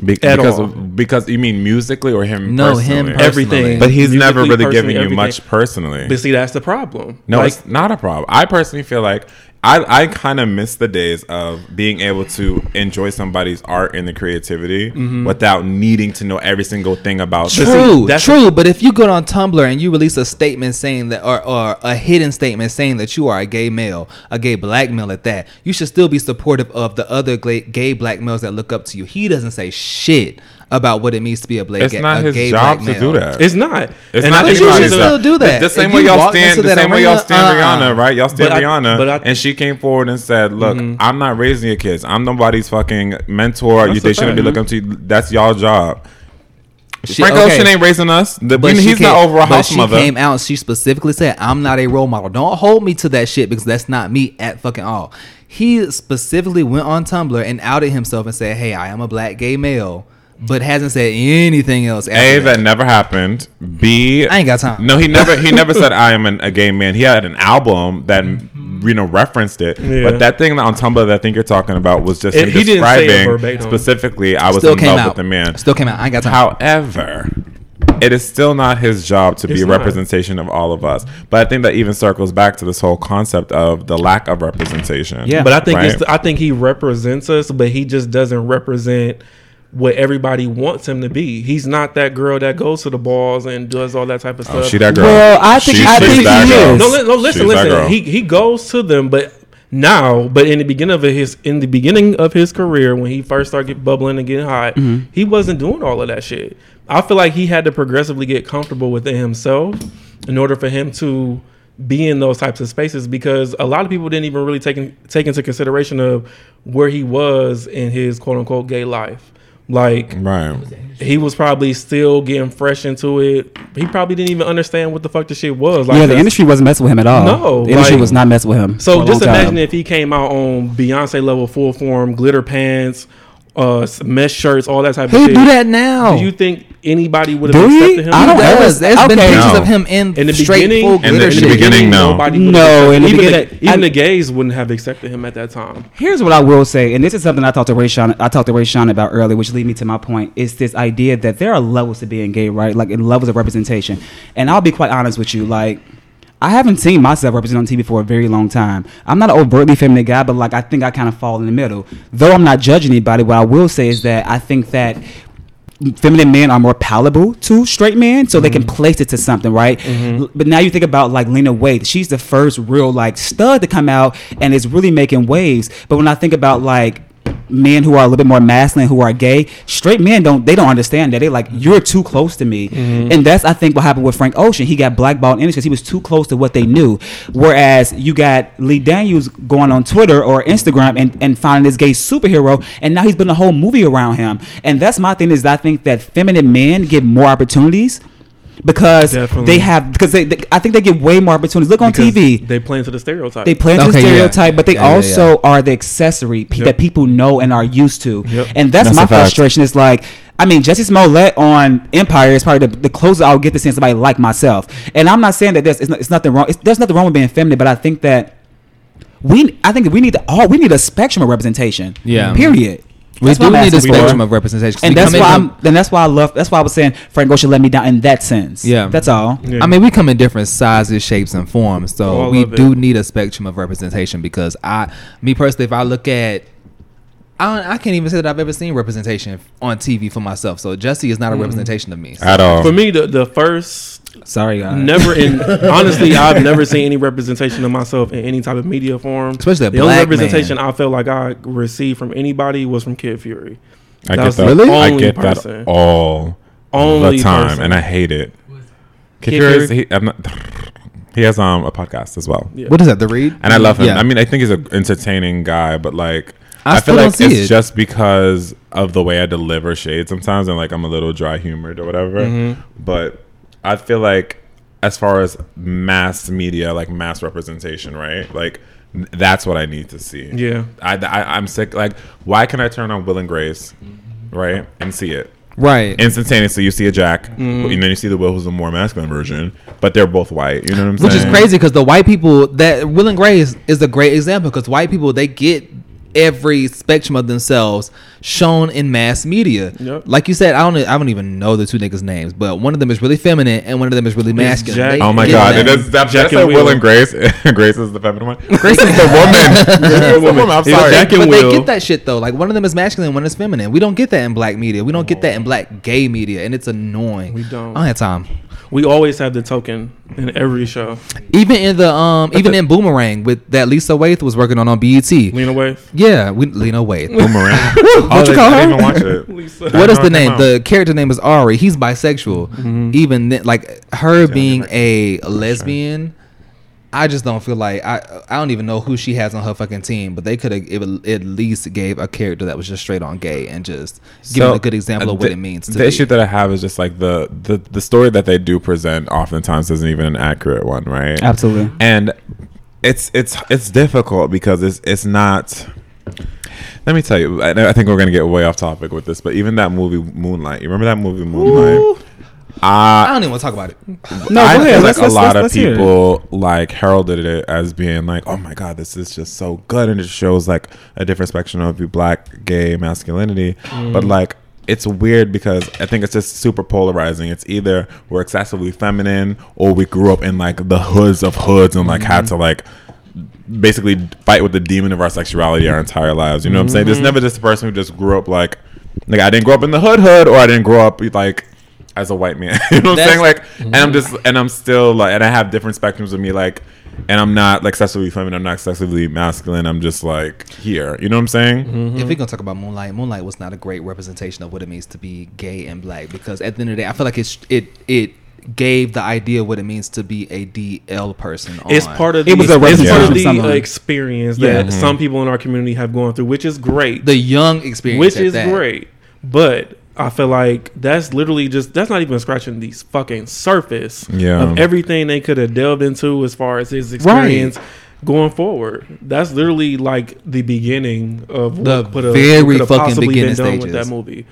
Be- at because all. because you mean musically or him? No, personally? him personally. Everything. But he's never really personally, giving you everything. much personally. But see, that's the problem. No, Like, it's not a problem. I personally feel like I, I kind of miss the days of being able to enjoy somebody's art and the creativity Mm-hmm. without needing to know every single thing about see, True, that's- true. But if you go on Tumblr and you release a statement saying that, or, or a hidden statement saying that you are a gay male, a gay black male at that, you should still be supportive of the other gay, gay black males that look up to you. He doesn't say shit about what it means to be a, black, It's gay, not a his gay job to do that. It's not. It's And not I But think you should job. still do that. The, the same way you y'all stand, the that same way y'all stand uh-uh. Rihanna, right? Y'all stand But I- Rihanna, but I- and she came forward and said, "Look, Mm-hmm. I'm not raising your kids. I'm nobody's fucking mentor. That's You, they a shouldn't be fact. looking to you. That's y'all job." She- Frank okay. Ocean ain't raising us. The, But we- she he's not came- over a but house she mother. came out. She specifically said, "I'm not a role model. Don't hold me to that shit because that's not me at fucking all." He specifically went on Tumblr and outed himself and said, "Hey, I am a black gay male," but hasn't said anything else. after A, that. that never happened. B, I ain't got time. No, he never. He never said I am an, a gay man. He had an album that you know referenced it. Yeah. But that thing on Tumblr that I think you're talking about was just It- him he didn't describing specifically. I was Still in came love out. with the man. Still came out. I ain't got time. However, it is still not his job to be It's a not. representation of all of us. But I think that even circles back to this whole concept of the lack of representation. Yeah. But I think Right. it's, I think he represents us, but he just doesn't represent what everybody wants him to be. He's not that girl that goes to the balls and does all that type of Oh, stuff. she that girl. Well, I think- I think he girl. is. no, no, listen, She's listen. He he goes to them, but now, but in the beginning of his in the beginning of his career, when he first started get bubbling and getting hot, Mm-hmm. he wasn't doing all of that shit. I feel like he had to progressively get comfortable within himself in order for him to be in those types of spaces because a lot of people didn't even really take in, take into consideration of where he was in his quote unquote gay life. Like right. he was probably still getting fresh into it. He probably didn't even understand what the fuck the shit was. Like yeah, the industry wasn't messing with him at all. No, the industry like- was not messing with him. So just long time. imagine if he came out on Beyonce level full form, glitter pants, uh, mesh shirts, all that type of He shit. do that now. Do you think anybody would have accepted him? I don't He ever- does. There's been pictures No. of him in, In the straight beginning- full in the- glitter in the beginning, no. nobody No, accepted- in the even beginning- the, even I- the gays wouldn't have accepted him at that time. Here's what I will say, and this is something I talked to Rayshawn, I talked to Rayshawn about earlier, which lead me to my point. It's this idea that there are levels to being gay, right? Like in levels of representation. And I'll be quite honest with you, like I haven't seen myself represented on TV for a very long time. I'm not an overtly feminine guy, but like I think I kind of fall in the middle. Though I'm not judging anybody, what I will say is that I think that feminine men are more palatable to straight men, so they can mm-hmm. place it to something, right? Mm-hmm. L- But now you think about like Lena Waithe, she's the first real like stud to come out and is really making waves. But when I think about like men who are a little bit more masculine who are gay straight men don't they don't understand that. They like mm-hmm. you're too close to me. Mm-hmm. And that's i think what happened with frank ocean. He got blackballed in because he was too close to what they knew. Whereas you got lee daniels going on twitter or instagram and, and finding this gay superhero and now he's building a whole movie around him. And that's my thing is i think that feminine men get more opportunities because Definitely. they have because they, they i think they get way more opportunities look on Because tv They play into the stereotype. they play into the Okay, yeah. stereotype, but they Yeah, yeah, also are the accessory pe- Yep. that people know and are used to. Yep. And that's, That's my frustration. Is like, I mean, Jussie Smollett on Empire is probably the, the closest I'll get to seeing somebody like myself. And I'm not saying that there's it's, not, it's nothing wrong. It's, there's nothing wrong with being feminine, but I think that we, I think we need to, all we need a spectrum of representation. Yeah. Period. We That's do need a asking for. spectrum of representation, And that's come in why I'm. Then that's why I love. That's why I was saying Frank Ocean let me down in that sense. Yeah. that's all. Yeah. I mean, we come in different sizes, shapes, and forms, so oh, All we of it. do need a spectrum of representation. Because I, me personally, if I look at, I, don't, I can't even say that I've ever seen representation on TV for myself. So Jesse is not a representation of me. So- At all. For me, the the first Sorry, guys. never in honestly, I've never seen any representation of myself in any type of media form. Especially a the only black representation man. I felt like I received from anybody was from Kid Fury. I That get that. the I get person. that all Only the time, person. and I hate it. Kid Kid Fury, Fury? he, I'm not, he has um a podcast as well, Yeah. What is that? The read? and I love him. Yeah. I mean, I think he's an entertaining guy, but like. I I, feel like see it's it. just because of the way I deliver shade sometimes, and like I'm a little dry humored or whatever. Mm-hmm. But I feel like, as far as mass media, like mass representation, right? Like that's what I need to see. Yeah. I, I I'm sick. Like, why can I turn on Will and Grace, right, and see it? right. instantaneously you see a Jack, Mm-hmm. and then you see the Will, who's a more masculine version, but they're both white. You know what I'm saying? Which is crazy because the white people that Will and Grace is a great example because white people they get every spectrum of themselves shown in mass media. Yep. Like you said, I don't I don't even know the two niggas' names, but one of them is really feminine and one of them is really masculine. Jack- Oh my god! that. It is that, Jack that's and Will Will. and Grace. Grace is the feminine one. Grace is the woman. Grace the woman. I'm sorry. Jack and but Will. they get that shit though. Like one of them is masculine, one is feminine. We don't get that in black media. We don't get that in black gay media, and it's annoying. We don't. I don't have time. We always have the token in every show. Even in the um, even the- in Boomerang with that Lisa Waithe was working on on BET. Lean Waithe. Yeah, we Lena Waithe. Boomerang. What oh, you they- call I her? didn't even watch it. Lisa. what I is know the name? The character name is Ari. He's bisexual. Even then, like her being a lesbian, I just don't feel like I. I don't even know who she has on her fucking team. But they could have at least gave a character that was just straight on gay and just give a good example uh, of what the- it means. To The be. issue that I have is just like the, the the story that they do present oftentimes isn't even an accurate one, right? Absolutely. And it's it's it's difficult because it's it's not. Let me tell you, I, I think we're gonna get way off topic with this, but even that movie Moonlight, you remember that movie Moonlight? I Uh, don't even want to talk about it. No, I go ahead. feel Let's- like let's- a lot let's- of let's hear people like heralded it as being like, "Oh my god, this is just so good," and it shows like a different spectrum of your black gay masculinity. But like, it's weird because I think it's just super polarizing. It's either we're excessively feminine, or we grew up in like the hoods of hoods and like had to like basically fight with the demon of our sexuality our entire lives. You know what I'm saying? There's never just a person who just grew up like, like I didn't grow up in the hood hood, or I didn't grow up like as a white man. you know what I'm saying? Like, and I'm just, and I'm still like, and I have different spectrums of me, like, and I'm not like excessively feminine. I'm not excessively masculine. I'm just like here. You know what I'm saying? If we're gonna talk about Moonlight, Moonlight was not a great representation of what it means to be gay and black because at the end of the day, I feel like it's it it gave the idea what it means to be a DL person. It's on. part of the, It was a it's part representation of of the someone. uh, experience Yeah. that some people in our community have gone through, which is great. the young experience, which is that. great. But I feel like that's literally just that's not even scratching the fucking surface Yeah. of everything they could have delved into as far as his experience going forward. That's literally like the beginning of The what could very fucking possibly beginning been done with stages. that movie.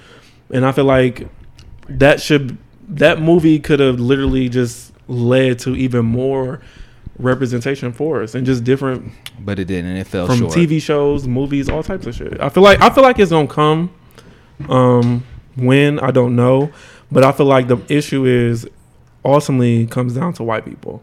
And I feel like that should that movie could have literally just led to even more representation for us and just different but it didn't. and It fell from short. TV shows, movies, all types of shit. I feel like I feel like it's gonna come. Um, when I don't know, but I feel like the issue is ultimately comes down to white people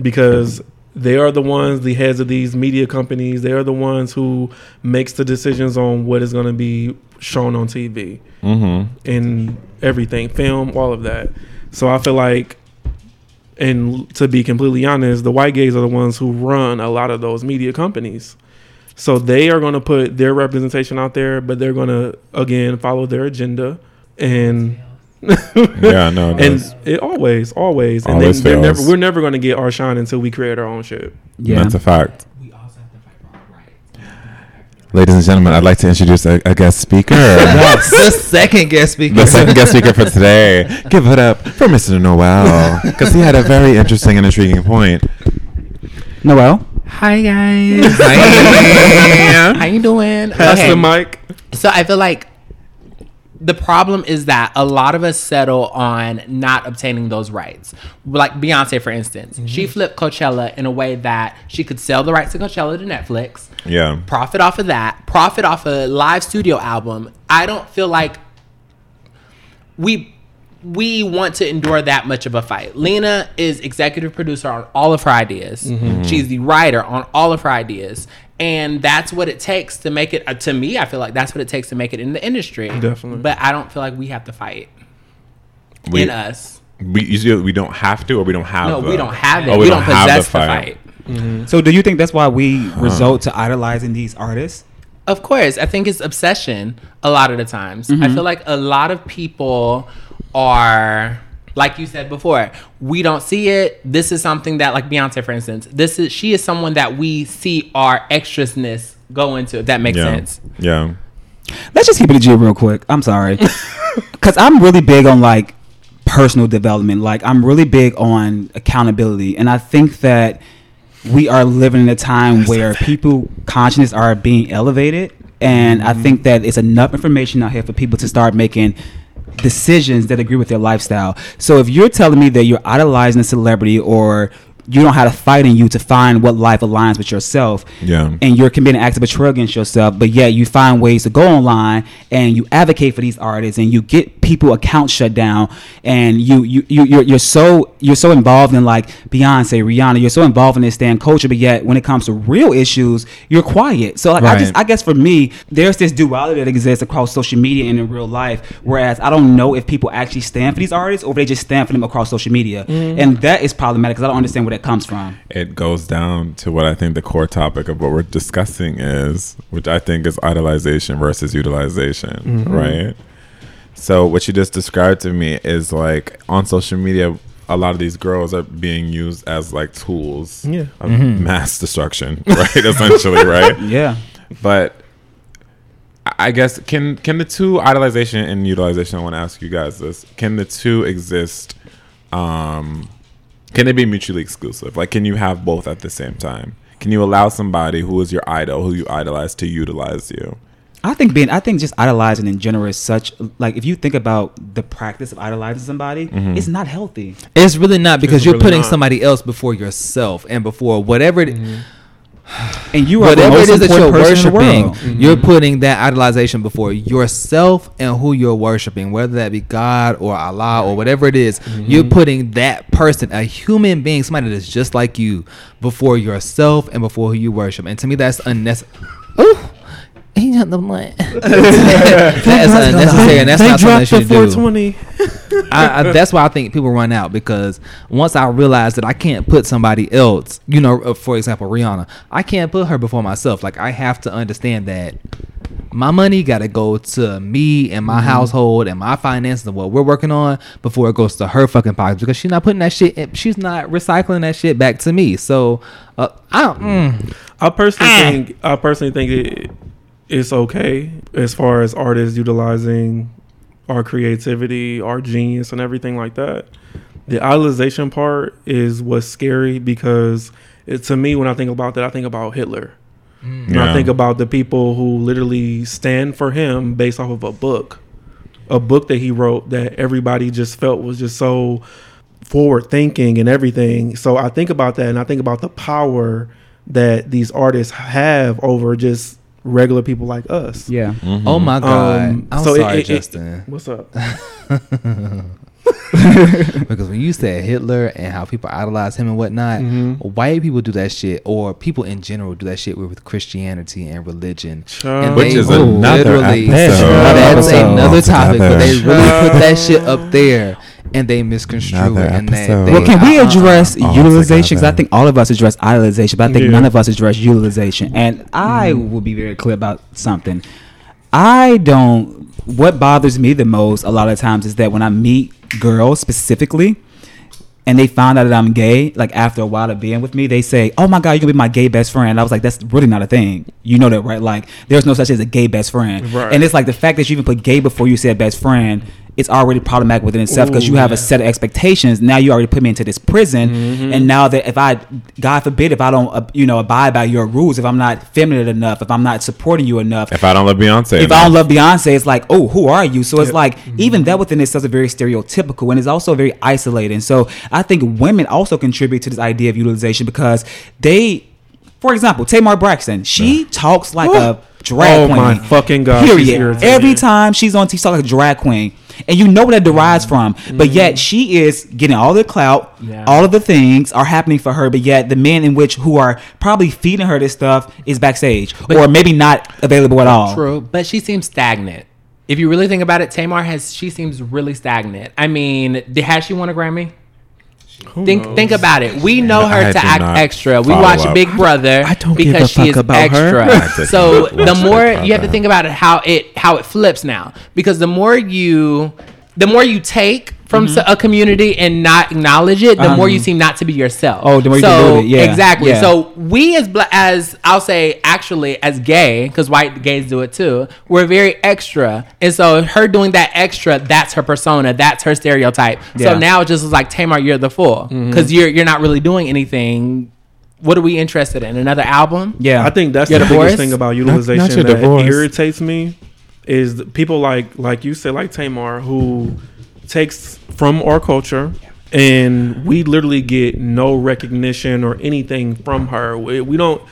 because they are the ones, the heads of these media companies. They are the ones who makes the decisions on what is going to be shown on TV Mm-hmm. and everything, film, all of that. So I feel like, and to be completely honest, the white gays are the ones who run a lot of those media companies. So they are going to put their representation out there, but they're going to again follow their agenda and Yeah, no, it and it always, always, and Always then fails. never, we're never going to get our shine until we create our own shit. Yeah. that's a fact. We also have to fight for our rights. Ladies and gentlemen, I'd like to introduce a, a guest speaker. the second guest speaker. the second guest speaker for today. Give it up for Mr. Noel because he had a very interesting and intriguing point. Noel. Hi guys. Hi. How you doing? Pass Okay. the mic. So I feel like the problem is that a lot of us settle on not obtaining those rights. Like Beyonce, for instance, she mm-hmm. flipped Coachella in a way that she could sell the rights to Coachella to Netflix, Yeah. profit off of that, profit off a live studio album. I don't feel like we we want to endure that much of a fight. Lena is executive producer on all of her ideas. Mm-hmm. Mm-hmm. She's the writer on all of her ideas. And that's what it takes to make it. Uh, to me, I feel like that's what it takes to make it in the industry. Definitely. But I don't feel like we have to fight We, in us. we usually we don't have to or we don't have. No, the- we don't have it. Oh, we, don't, have possess the fight. Mm-hmm. So do you think that's why we result to idolizing these artists? Of course, I think it's obsession a lot of the times. I feel like a lot of people are like you said before, we don't see it. This is something that like Beyonce for instance, this is she is someone that we see our extrasness go into, if that makes Yeah. sense. Yeah. Let's just keep it a G real quick. I'm sorry, because I'm really big on like personal development. Like I'm really big on accountability, and I think that we are living in a time where people consciousness are being elevated, and I mm-hmm. think that it's enough information out here for people to start making decisions that agree with their lifestyle. So if you're telling me that you're idolizing a celebrity or you don't have to fight in you to find what life aligns with yourself. Yeah. And you're committing acts of betrayal against yourself, but yet you find ways to go online and you advocate for these artists and you get people accounts shut down and you you, you you're, you're so you're so involved in like Beyonce, Rihanna, you're so involved in this stan culture, but yet when it comes to real issues, you're quiet. So like I just I guess for me, there's this duality that exists across social media and in real life. Whereas I don't know if people actually stand for these artists or if they just stand for them across social media, mm-hmm. and that is problematic because I don't understand where that comes from. it goes down to what I think the core topic of what we're discussing is, which I think is idolization versus utilization, right? So what you just described to me is like on social media, a lot of these girls are being used as like tools Yeah. of mass destruction, right? Essentially, right? Yeah. But I- I guess can can the two idolization and utilization? I want to ask you guys this: Can the two exist? Um, can they be mutually exclusive? Like, can you have both at the same time? Can you allow somebody who is your idol, who you idolize, to utilize you? I think being, I think just idolizing in general is such like if you think about the practice of idolizing somebody, mm-hmm. it's not healthy. It's really not because It's you're really putting not. somebody else before yourself and before whatever it, mm-hmm. And you are the whatever most it is that you're important person in the worshiping. Mm-hmm. You're putting that idolization before yourself and who you're worshiping, whether that be God or Allah or whatever it is, Mm-hmm. You're putting that person, a human being, somebody that's just like you, before yourself and before who you worship. And to me, that's unnecessary. Ooh. He got the blood. that's unnecessary, and that's they not something that dropped the you do. 420. I, I, that's why I think people run out because once I realize that I can't put somebody else, you know, uh, for example, Rihanna, I can't put her before myself. Like I have to understand that my money got to go to me and my household and my finances and what we're working on before it goes to her fucking pockets because she's not putting that shit. in- She's not recycling that shit back to me. So uh, I don't. Mm, I personally think I personally think it, it's okay as far as artists utilizing our creativity, our genius, and everything like that. The idolization part is what's scary because it, to me, when I think about that, I think about Hitler. Mm. And I think about the people who literally stand for him based off of a book, a book that he wrote that everybody just felt was just so forward thinking and everything. So I think about that and I think about the power that these artists have over just regular people like us. Yeah. Oh my god! Um, I'm so it- sorry, it- it- Justin. What's up? because when you said Hitler and how people idolize him and whatnot, mm-hmm. white people do that shit, or people in general do that shit with, with Christianity and religion, Child. and Which they is another literally- episode. That's Another another episode. topic, but they Altogether. really put that shit up there and they misconstrue Another it. And they, they, Well, can we uh-uh. address Oh, utilization? Because I think all of us address idolization, but I think Yeah. none of us address utilization. And I mm-hmm. will be very clear about something. I don't. What bothers me the most a lot of times is that when I meet girls specifically, and they found out that I'm gay, like after a while of being with me, they say, "Oh my god, you're gonna be my gay best friend." I was like, "That's really not a thing." You know that, right? Like, there's no such as a gay best friend. Right. And it's like the fact that you even put gay before you said best friend. It's already problematic within itself because you have yeah. a set of expectations. Now you already put me into this prison, and now that if I, God forbid, if I don't, uh, you know, abide by your rules, if I'm not feminine enough, if I'm not supporting you enough, If I don't love Beyonce, if I don't love Beyonce, it's like, oh, who are you? So it's Yeah. like even that within itself is very stereotypical and it's also very isolating. So I think women also contribute to this idea of utilization because they, for example, Tamar Braxton, she talks like a drag Oh queen. my fucking God, Period. Every time she's on TV, she's like a drag queen. And you know where that derives from, but yet mm. she is getting all the clout, Yeah. all of the things are happening for her. But yet the men in which who are probably feeding her this stuff is backstage, or maybe not available at all. True, but she seems stagnant. If you really think about it, Tamar has she seems really stagnant. I mean, did, has she won a Grammy? Who Think knows? think about it. We know I her to act extra. We watch up. Big Brother I don't give because a she fuck is about her. Extra. did so the more you have to think about it how it how it flips now because the more you the more you take from mm-hmm. a community and not acknowledge it, the um, more you seem not to be yourself. Oh, the more you so dilute it, yeah, exactly. yeah. So we as bla- as I'll say actually as gay because white gays do it too. We're very extra, and so her doing that extra, that's her persona, that's her stereotype. Yeah. So now it just is like Tamar, you're the fool mm-hmm. because you're you're not really doing anything. What are we interested in? Another album? Yeah, I think that's Your the divorce? biggest thing about not utilization that divorce. irritates me is people like like you said like Tamar who takes from our culture and we literally get no recognition or anything from her. We, we don't.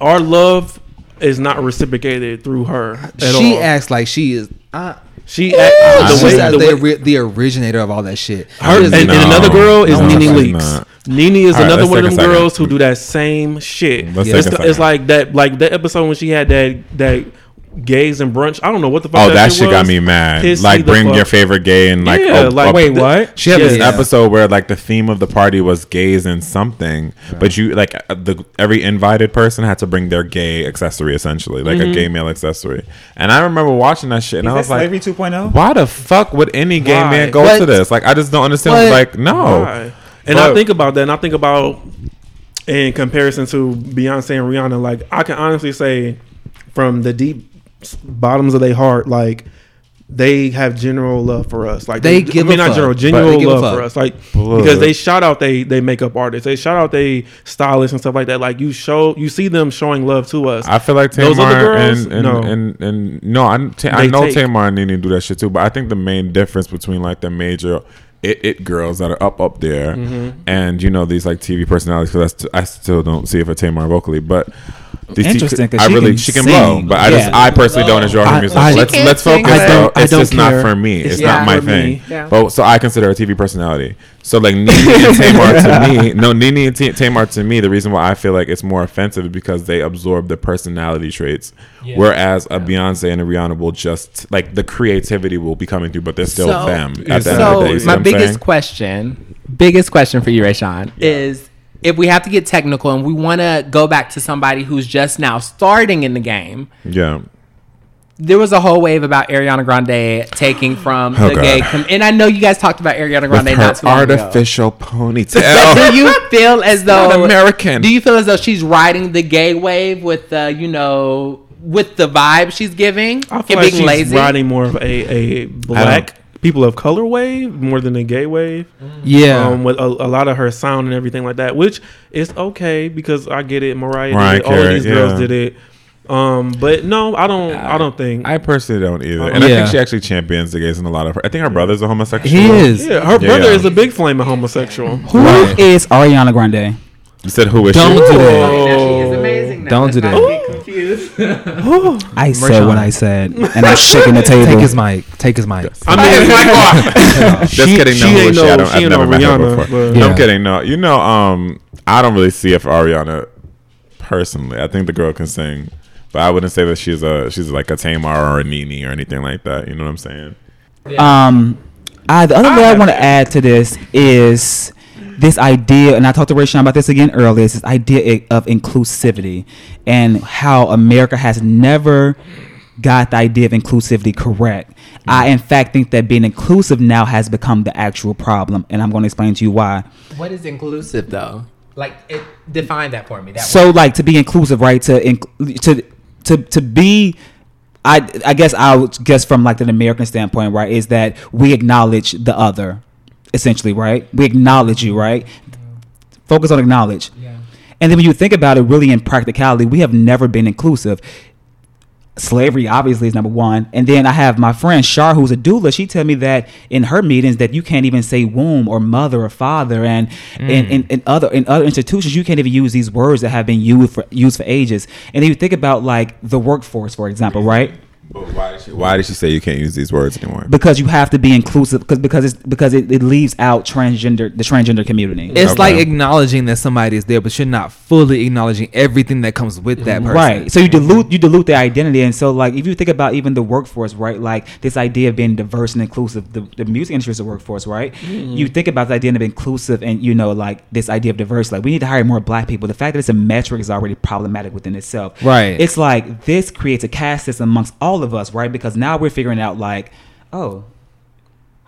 Our love is not reciprocated through her at she all. acts like she is. Uh, she act, the she's way, the, the way the originator of all that shit. her, She and, is and not. another girl is No, Nene she's Leakes. not. Nene is All right, another one of them girls who do that same shit. Let's it's, take a it's like that, like that episode when she had that that gays and brunch. I don't know what the fuck. Oh, that shit got me mad. Pissed like, me bring fuck- your favorite gay and like, Yeah, oh, like, oh, Wait, the- what? She had this Yeah. episode where like the theme of the party was gays and something, but you like uh, the every invited person had to bring their gay accessory essentially, like Mm-hmm. a gay male accessory. And I remember watching that shit, and I was like, Slavery 2.0? why the fuck would any gay Why? man go But- to this? Like, I just don't understand. but- like, no, Why? And I think about that, and I think about in comparison to Beyonce and Rihanna. Like I can honestly say, from the deep s- bottoms of their heart, like they have general love for us. Like They give I mean, a not fuck, general, but genuine they give a love for us. Like Look. because they shout out they they makeup artists, they shout out they stylists and stuff like that. Like you show, you see them showing love to us. I feel like Those other Tamar girls? and and, No. and and no, I ta- I know take- Tamar and Nene do that shit too, but I think the main difference between like the major it, it girls that are up up there Mm-hmm. and you know these like TV personalities because I, st- I still don't see it for Tamar vocally, but these t- Interesting, 'cause I she really can she can sing. blow, but I just Yeah. I personally don't enjoy her music. I- let's let's can't focus. I though. don't- I It's don't just not for me. It's It's not not my thing. Yeah. But so I consider her a TV personality. So like Nene and Tamar to me, no Nene and T- Tamar to me, the reason why I feel like it's more offensive is because they absorb the personality traits, Yeah. whereas a Beyonce and a Rihanna will just like the creativity will be coming through, but they're still So- them at the end so of the day. My biggest saying? question, biggest question for you, Rayshawn, is if we have to get technical and we want to go back to somebody who's just now starting in the game. yeah. There was a whole wave about Ariana Grande taking from Oh, the God. gay, com- and I know you guys talked about Ariana With Grande her not too long artificial But ponytail. do you feel as though not American. Do you feel as though she's riding the gay wave with the, you know, with the vibe she's giving I feel and like being she's lazy? riding more of a a black people of color wave more than the gay wave. Yeah. um, with a, a lot of her sound and everything like that, which is okay because I get it. Mariah, Mariah did it. All of Carey, these girls did it. Um, but no, I don't. I don't think. I personally don't either, and I think she actually champions the gays in a lot of her. I think her brother's a homosexual. he is. yeah, her brother is a big flame of homosexual. Who Right. is Ariana Grande? You said who is she? Don't she? do that. Now she is amazing now. Don't do Let's that. Not get confused. I said what I said, and I'm shaking the table. Take his mic. Take his mic. I mean, Just She- kidding. she No, who ain't is she? no- I don't, she I've ain't never no met her before. but- No, Yeah. I'm kidding. No, you know, um, I don't really see it for Ariana personally. I think the girl can sing, but I wouldn't say that she's a she's like a Tamar or a Nene or anything like that. You know what I'm saying? Um, I, the other thing I want to add to this is this idea, and I talked to Rayshawn about this again earlier. Is this idea of inclusivity and how America has never got the idea of inclusivity correct. I, mm. in fact, think that being inclusive now has become the actual problem, and I'm going to explain to you why. What is inclusive though? Like, it, define that for me. That so like to be inclusive right to inc- to to to be i i guess i would guess from like an american standpoint right is that we acknowledge the other essentially right? We acknowledge you right? Focus on acknowledge. Yeah. and then when you think about it really in practicality we have never been inclusive. Slavery obviously is number one. And then i have my friend shar who's a doula. She tell me that in her meetings that you can't even say womb or mother or father. And in, mm. in, in other in other institutions you can't even use these words that have been used for used for ages. And then you think about like the workforce for example right But why did she? Why did she say you can't use these words anymore? because you have to be inclusive because because it's because it, it leaves out transgender the transgender community It's Okay. like acknowledging that somebody is there, but you're not fully acknowledging everything that comes with that person. Right. So you dilute you dilute their identity, and so like if you think about even the workforce, right? Like this idea of being diverse and inclusive. The, the music industry is a workforce, right? Mm-hmm. You think about the idea of inclusive, and you know like this idea of diverse. Like we need to hire more black people. The fact that it's a metric is already problematic within itself. Right. It's like this creates a caste system amongst all of us, right? Because now we're figuring out like, oh.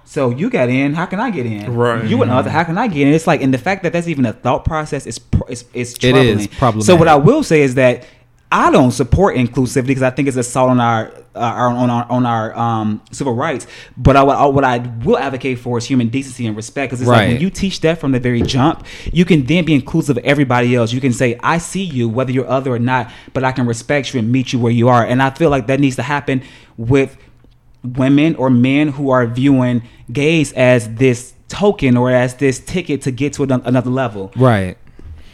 So you got in, how can I get in? Right. You and mm-hmm. other, how can I get in? It's like, and the fact that that's even a thought process is is, is troubling. is problematic. So what I will say is that I don't support inclusivity because I think it's assault on our, uh, our on our on our um, civil rights. But I, what I- what I will advocate for is human decency and respect because it's like when you teach that from the very jump, you can then be inclusive of everybody else. You can say, "I see you, whether you're other or not, but I can respect you and meet you where you are." And I feel like that needs to happen with women or men who are viewing gays as this token or as this ticket to get to another level. Right.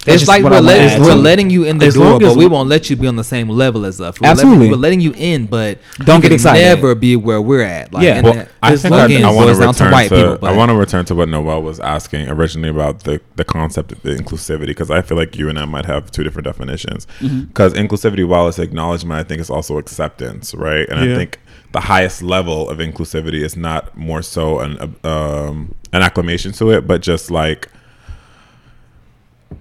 That's it's like we're, I wanna letting, we're letting you in the As door, but we won't let you be on the same level as us. We're Absolutely. letting, we're letting you in, but Don't get can excited. Never be where we're at. Like, Yeah. Well, that- I think long I, I want to return to, people, I want to return to what Noel was asking originally about the the concept of the inclusivity because I feel like you and I might have two different definitions. Mm-hmm. Because inclusivity, while it's acknowledgement, I think it's also acceptance, right? And I think the highest level of inclusivity is not more so an uh, um, an acclamation to it, but just like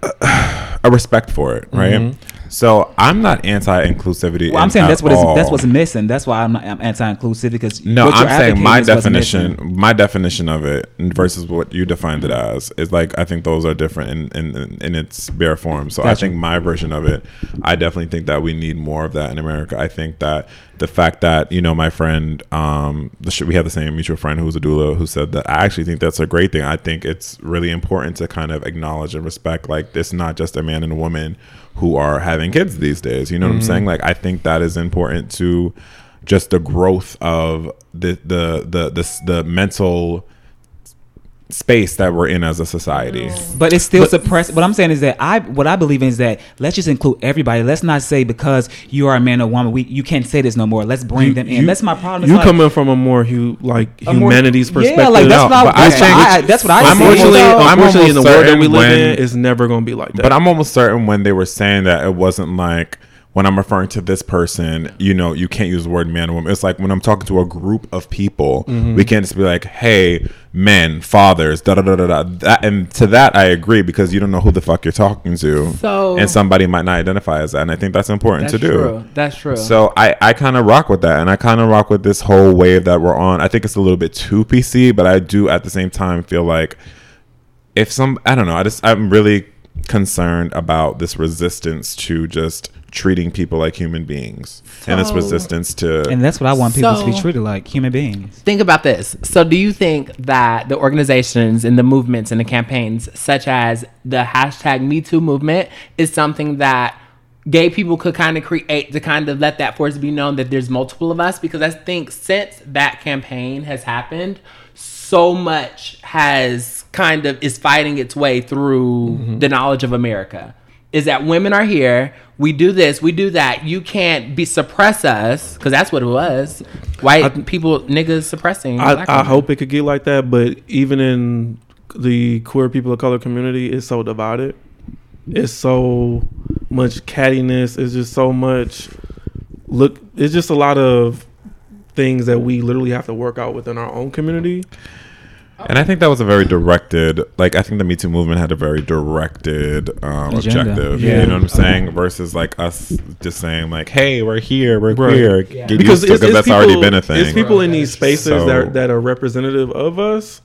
a respect for it, right? Mm-hmm. So I'm not anti-inclusivity. Well, I'm saying at that's what is, that's what's missing. That's why I'm, not, I'm anti-inclusive because No, what you're I'm saying my advocating is what's missing. definition, my definition of it versus what you defined it as is like I think those are different in in, in its bare form. So I think my version of it, I definitely think that we need more of that in America. I think that the fact that you know my friend, um, the sh- we have the same mutual friend who's a doula who said that I actually think that's a great thing. I think it's really important to kind of acknowledge and respect like it's not just a man and a woman who are having kids these days. You know what I'm saying? Mm-hmm. Like I think that is important to just the growth of the the the the, s- the mental space that we're in as a society. Mm. But it's still suppressed. What I'm saying is that I what I believe in is that let's just include everybody. Let's not say because you are a man or woman, we you can't say this no more. Let's bring them in. that's my problem. It's You like- coming from a more hu- like a more- humanities perspective. Yeah, like that's No, what I, but I that's, what think- I, that's what I I'm see. unfortunately, almost- I'm unfortunately, in the world that we live when- in, is never going to be like that. But I'm almost certain when they were saying that it wasn't like when I'm referring to this person, you know, you can't use the word man or woman. It's like when I'm talking to a group of people, Mm-hmm. we can't just be like, "Hey, men, fathers, da da da da da." That, and to that, I agree because you don't know who the fuck you're talking to, So- and somebody might not identify as that, and I think that's important That's to do. true. That's true. So I, I kind of rock with that, and I kind of rock with this whole wave that we're on. I think it's a little bit too PC, but I do at the same time feel like if some, I don't know, I just I'm really concerned about this resistance to just treating people like human beings, and its resistance to and that's what I want people to be treated like human beings. think about this. So, do you think that the organizations and the movements and the campaigns, such as the hashtag Me Too movement, is something that gay people could kind of create to kind of let that force be known that there's multiple of us? Because I think since that campaign has happened, so much has kind of is fighting its way through mm-hmm. the knowledge of America. Is that women are here? We do this, we do that. You can't be suppress us because that's what it was. White people, niggas suppressing. I, I hope it could get like that, but even in the queer people of color community, it's so divided. It's so much cattiness. It's just so much. Look, it's just a lot of things that we literally have to work out within our own community. And I think that was a very directed, like I think the Me Too movement had a very directed um, Agenda. objective. Yeah. You know what I'm saying? Versus like us just saying like, "Hey, we're here, we're Right. queer." Yeah. Get because used to it, it's, 'cause it's that's people, already been a thing. It's people in these spaces So- that that are representative of us.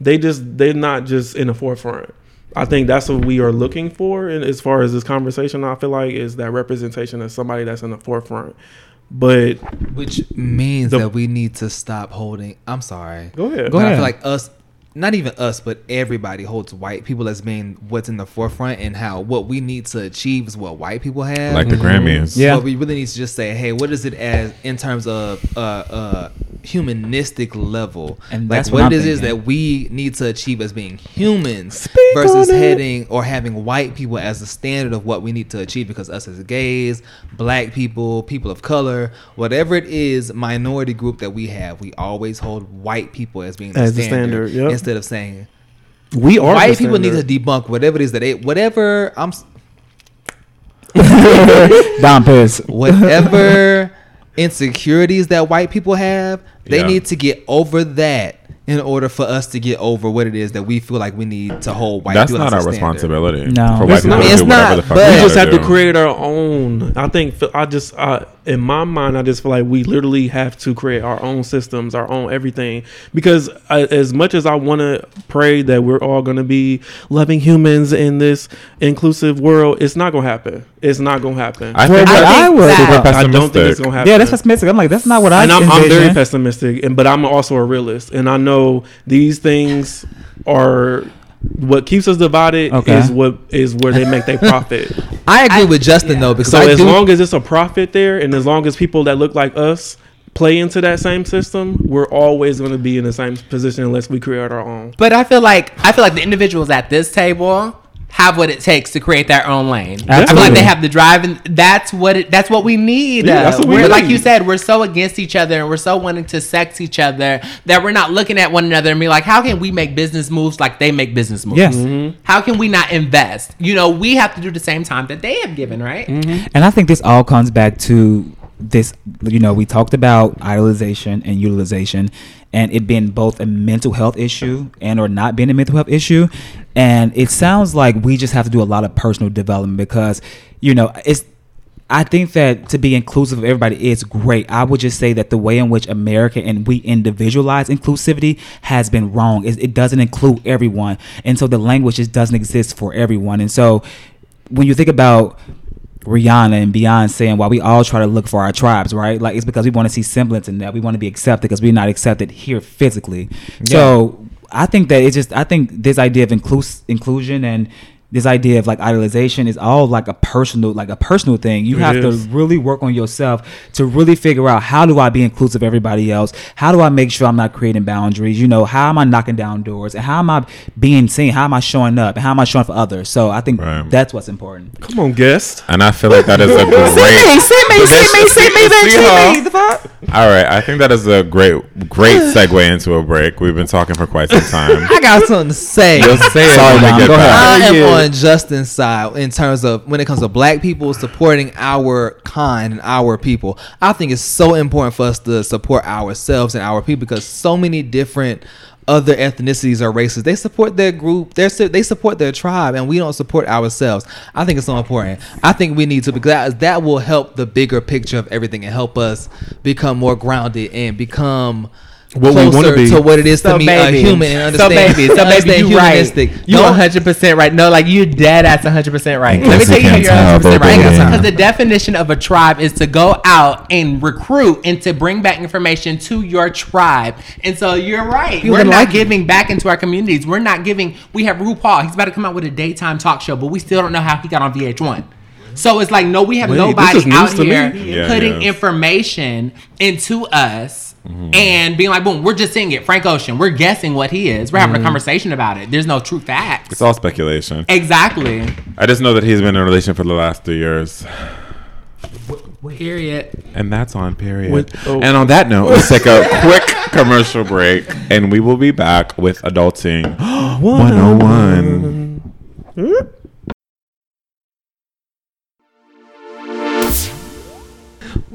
They just they're not just in the forefront. I think that's what we are looking for, and as far as this conversation, I feel like is that representation of somebody that's in the forefront. But which means The- that we need to stop holding. I'm sorry. Go ahead. Go But I ahead. feel like us, not even us, but everybody holds white people as being what's in the forefront, and how what we need to achieve is what white people have. like the Grammys. Yeah. But we really need to just say, hey, what is it as in terms of uh uh humanistic level? And like that's what what it I'm is that we need to achieve as being humans Speak versus on it. heading or having white people as the standard of what we need to achieve because us as gays, black people, people of color, whatever it is, minority group that we have, we always hold white people as being the As the standard, standard, yep. Instead of saying we are white people need to debunk whatever it is that they whatever I'm Don Piss. whatever insecurities that white people have, they Yeah. need to get over that in order for us to get over what it is that we feel like we need to hold white That's people not our standard. responsibility. No. for white It's not- it's do whatever not, the fuck but- we just wanna have to create our own. I think I just I, in my mind I just feel like we literally have to create our own systems, our own everything. Because I, as much as I want to pray that we're all going to be loving humans in this inclusive world, it's not going to happen. It's not going to happen. I Well, think what that's I would- super I I don't think it's pessimistic. going to happen. Yeah, that's pessimistic. I'm like, that's not what I. and I'm, I'm very pessimistic, and but I'm also a realist, and I know these things are what keeps us divided. Okay. Is what is where they make their profit. I agree with Justin though because So I as do, long as it's a profit there, and as long as people that look like us play into that same system, we're always going to be in the same position unless we create our own. But I feel like I feel like the individuals at this table have what it takes to create their own lane. I feel like they have the drive, and that's what it, that's what we need. Yeah, that's what we we're, Like need. you said, we're so against each other, and we're so wanting to sex each other that we're not looking at one another and be like, how can we make business moves like they make business moves? Yes. Mm-hmm. How can we not invest? You know, we have to do the same time that they have given, right? And I think this all comes back to this, you know, we talked about idolization and utilization and it being both a mental health issue and or not being a mental health issue. And it sounds like we just have to do a lot of personal development because, you know, it's I think that to be inclusive of everybody is great. I would just say that the way in which America and we individualize inclusivity has been wrong. It, it doesn't include everyone, and so the language just doesn't exist for everyone. And so, when you think about Rihanna and Beyonce and why we all try to look for our tribes, right? Like it's because we want to see semblance in that. We want to be accepted because we're not accepted here physically. So I think that it's just I think this idea of inclus- inclusion and this idea of like idolization is all like a personal like a personal thing. You It have is. to really work on yourself to really figure out how do I be inclusive of everybody else? How do I make sure I'm not creating boundaries? You know, how am I knocking down doors? And how am I being seen? How am I showing up? And how am I showing for others? So I think Right. that's what's important. Come on, guest. And I feel like that is a great. see me, see me, see me, bitch, see me. The fuck? All right, I think that is a great, great segue into a break. We've been talking for quite some time. I got something to say. You'll say it Sorry, when we get go ahead. back. I am Yeah. On Justin's side in terms of when it comes to black people supporting our kind and our people. I think it's so important for us to support ourselves and our people because so many different other ethnicities or races they support their group. They they support their tribe and we don't support ourselves. I think it's so important. I think we need to because that, that will help the bigger picture of everything and help us become more grounded and become What we wanna closer be. to what it is So to be a human and so understand baby, so baby, understand you right. humanistic. You Don't- 100 percent right. No, like you dead ass 100 percent right. Let me tell you you how can't you're 100 percent right. baby. Because the definition of a tribe is to go out and recruit and to bring back information to your tribe. And so you're right. You We're not like it. giving back into our communities. We're not giving. We have RuPaul. He's about to come out with a daytime talk show, but we still don't know how he got on VH1. So it's like no, we have Wait, nobody out here Yeah, putting yes. information into us Mm-hmm. and being like, boom, we're just seeing it. Frank Ocean, we're guessing what he is. We're having a conversation about it. There's no true facts. It's all speculation. Exactly. I just know that he's been in a relationship for the last three years. Period. And that's on period. With- oh. And on that note, let's take a quick commercial break and we will be back with Adulting 101.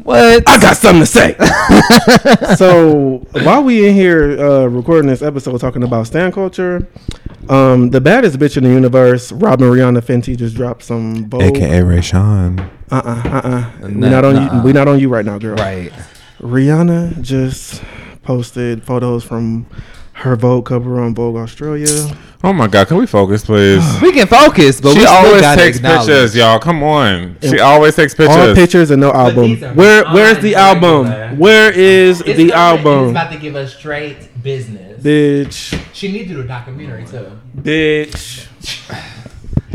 What I got something to say. so while we in here uh, recording this episode talking about stan culture, um, the baddest bitch in the universe, Robyn Rihanna Fenty, just dropped some bold. AKA Rayshawn. Uh uh uh uh. We Nah, not on nah. you. We not on you right now, girl. right Rihanna just posted photos from her Vogue cover on Vogue Australia. Oh my God, can we focus, please? we can focus but she we still always gotta takes pictures, y'all. Come on. She always takes pictures. All pictures. pictures and no album. Where on where's the album? regular. Where is It's the album? It's about to give us straight business. Bitch, she needs to do a documentary too. bitch.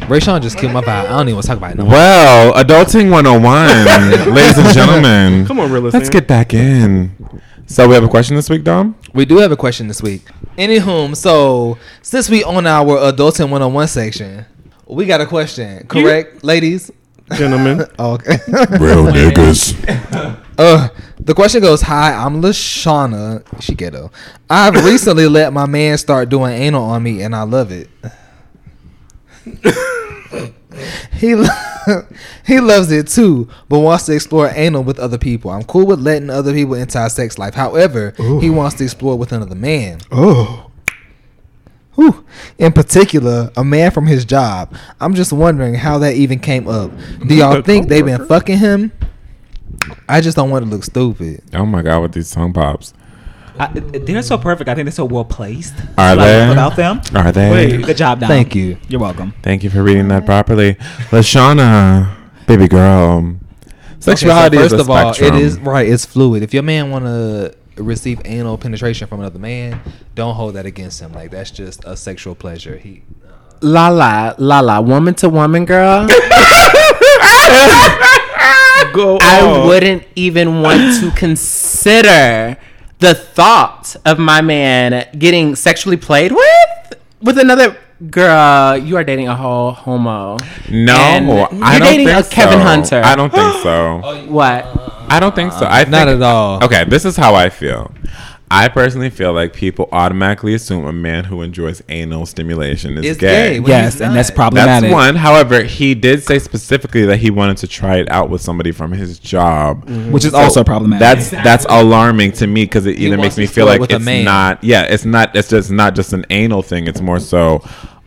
Rayshawn just killed my vibe I don't even want to talk about it no more. Well, Adulting 101, ladies and gentlemen. Come on, real Let's get back in. So we have a question this week, Dom? we do have a question this week anywhom so since we on our adulting 101 section we got a question correct ladies Gentlemen, oh, okay Real niggas. Uh, the question goes, "Hi, I'm Lashana. She ghetto. I've recently let my man start doing anal on me, and I love it. He lo- he loves it too, but wants to explore anal with other people. I'm cool with letting other people into our sex life. However, he wants to explore with another man. oh, Whew. In particular, a man from his job. I'm just wondering how that even came up. Do y'all think they've been fucking him? I just don't want to look stupid. Oh my God, with these tongue pops. I, they're so perfect. I think they're so well placed. Are Like, they? Without them, Are they? Wait. good job, Dom. Thank you. You're welcome. Thank you for reading that properly. Lashana, baby girl. Sexuality Okay, is a of all, spectrum. it is right. It's fluid. If your man want to receive anal penetration from another man, don't hold that against him. Like that's just a sexual pleasure. He La la la la, woman to woman, girl. Go I wouldn't even want to consider the thought of my man getting sexually played with with another girl. You are dating a whole homo. No, And I you're don't dating think a Kevin so. Hunter. I don't think so. What? I don't think so. I think, Not at all. Okay, this is how I feel. I personally feel like people automatically assume a man who enjoys anal stimulation is Is gay. gay. Yes, and that's that's That's one. However, he did say specifically that he wanted to try it out with somebody from his job, which is So also problematic. That's that's alarming to me because it either makes me feel like it's not. Yeah, it's not. It's just not just an anal thing. It's more so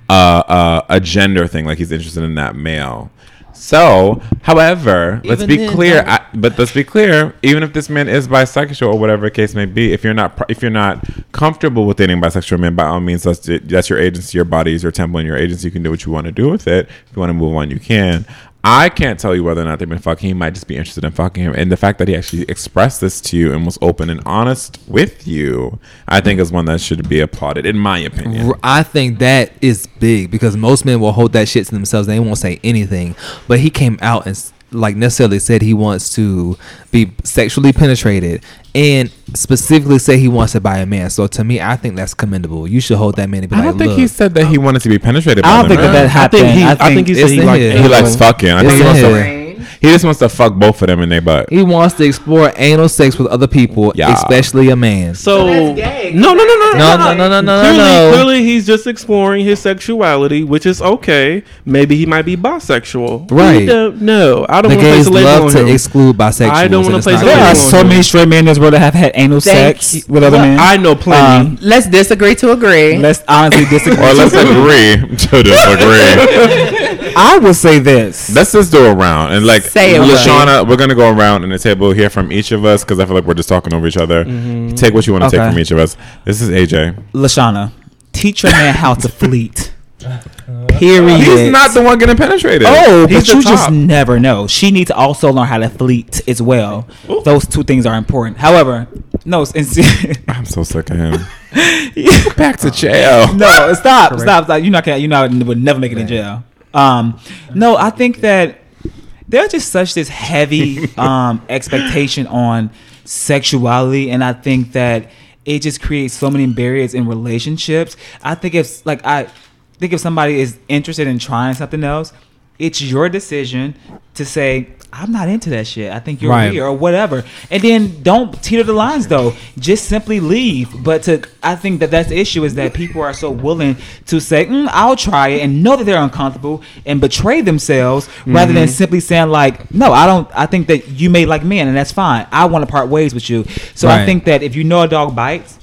uh, uh, a gender thing. Like he's interested in that male. So, however, let's be then, clear. I, but let's be clear. Even if this man is bisexual or whatever the case may be, if you're not if you're not comfortable with dating bisexual men, by all means, that's that's your agency, your body is your temple, and your agency. You can do what you want to do with it. If you want to move on, you can. I can't tell you whether or not they've been fucking. He might just be interested in fucking him, and the fact that he actually expressed this to you and was open and honest with you, I think is one that should be applauded, in my opinion. I think that is big because most men will hold that shit to themselves. They won't say anything. But he came out and like necessarily said he wants to be sexually penetrated and specifically say he wants it by a man. So to me, I think that's commendable. You should hold that man and be I don't think look, he said that he wanted to be penetrated. I don't the think that that happened. I think he. I think he said it's he in like. He likes fucking. I It's think he in wants, here. to, he just wants to fuck both of them in their butt. he wants to explore anal sex with other people, Yeah. especially a man. So that's gay. no, no, no, no, No, no, no, no, no, Clearly, no. clearly, he's just exploring his sexuality, which is okay. Maybe he might be bisexual. Right. We don't know. I don't want to place a label love on to him. exclude bisexuals. I don't wanna and it's place not a there are so many straight men in this world that have had anal Thank sex you. with other men. I know plenty. Um, Let's disagree to agree. Let's honestly disagree. Or let's agree to disagree. I would say this. Let's just do a round and like Say it, Lashana, we're gonna go around in the table hear from each of us because I feel like we're just talking over each other. Take what you want to take from each of us. This is AJ. Lashana, teach your man how to fleet. Period. He's not the one getting penetrated. Oh, He's but the you just never know. She needs to also learn how to fleet as well. Those two things are important. However, no, it's, it's I'm so sick of him. Back to jail. no, stop, stop, stop. You're not gonna, you know, would never make it in jail. Um, no, I think that there's just such this heavy um expectation on sexuality, and I think that it just creates so many barriers in relationships. I think if like I think if somebody is interested in trying something else, it's your decision to say. I'm not into that shit. I think you're Right. weird or whatever. And then don't teeter the lines though. Just simply leave. But to I think that that's the issue is that people are so willing to say, mm, "I'll try it," and know that they're uncomfortable and betray themselves rather than simply saying like, "No, I don't. I think that you may like men, and that's fine. I want to part ways with you." So I think that if you know a dog bites,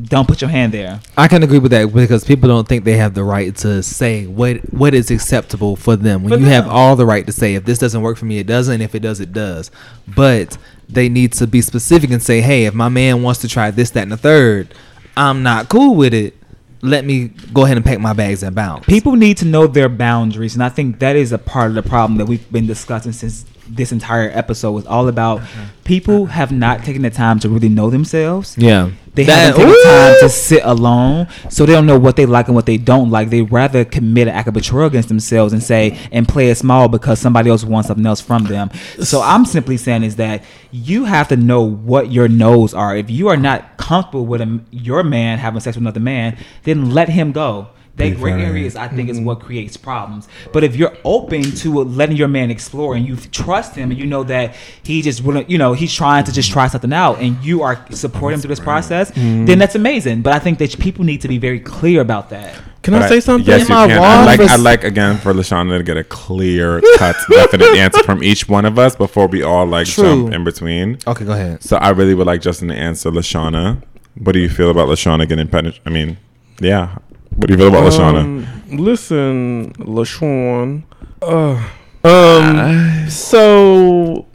don't put your hand there. I can agree with that because people don't think they have the right to say what what is acceptable for them. When For you have all the right to say if this doesn't work for me, it doesn't. If it does, it does. But they need to be specific and say, hey, if my man wants to try this, that, and the third, I'm not cool with it. Let me go ahead and pack my bags and bounce. People need to know their boundaries, and I think that is a part of the problem that we've been discussing since this entire episode was all about people have not taken the time to really know themselves. yeah, They That- haven't taken Ooh! time to sit alone, so they don't know what they like and what they don't like. They rather commit an act of betrayal against themselves and say and play it small because somebody else wants something else from them. So I'm simply saying is that you have to know what your no's are. If you are not comfortable with a, your man having sex with another man, then let him go. That gray Right. areas, I think, is mm-hmm. what creates problems. But if you're open to letting your man explore and you trust him and you know that he just wouldn't, you know, he's trying to just try something out and you are supporting him through this process, mm-hmm. then that's amazing. But I think that people need to be very clear about that. Can But I say something? Yes, you I can. I'd like, I'd like again for Lashana to get a clear cut, definite answer from each one of us before we all like True. jump in between. Okay, go ahead. So I really would like Justin to answer Lashana. What do you feel about Lashana getting penetrated? I mean, yeah. What do you feel about Lashana? Um, listen, LaShawn. Uh, um. So,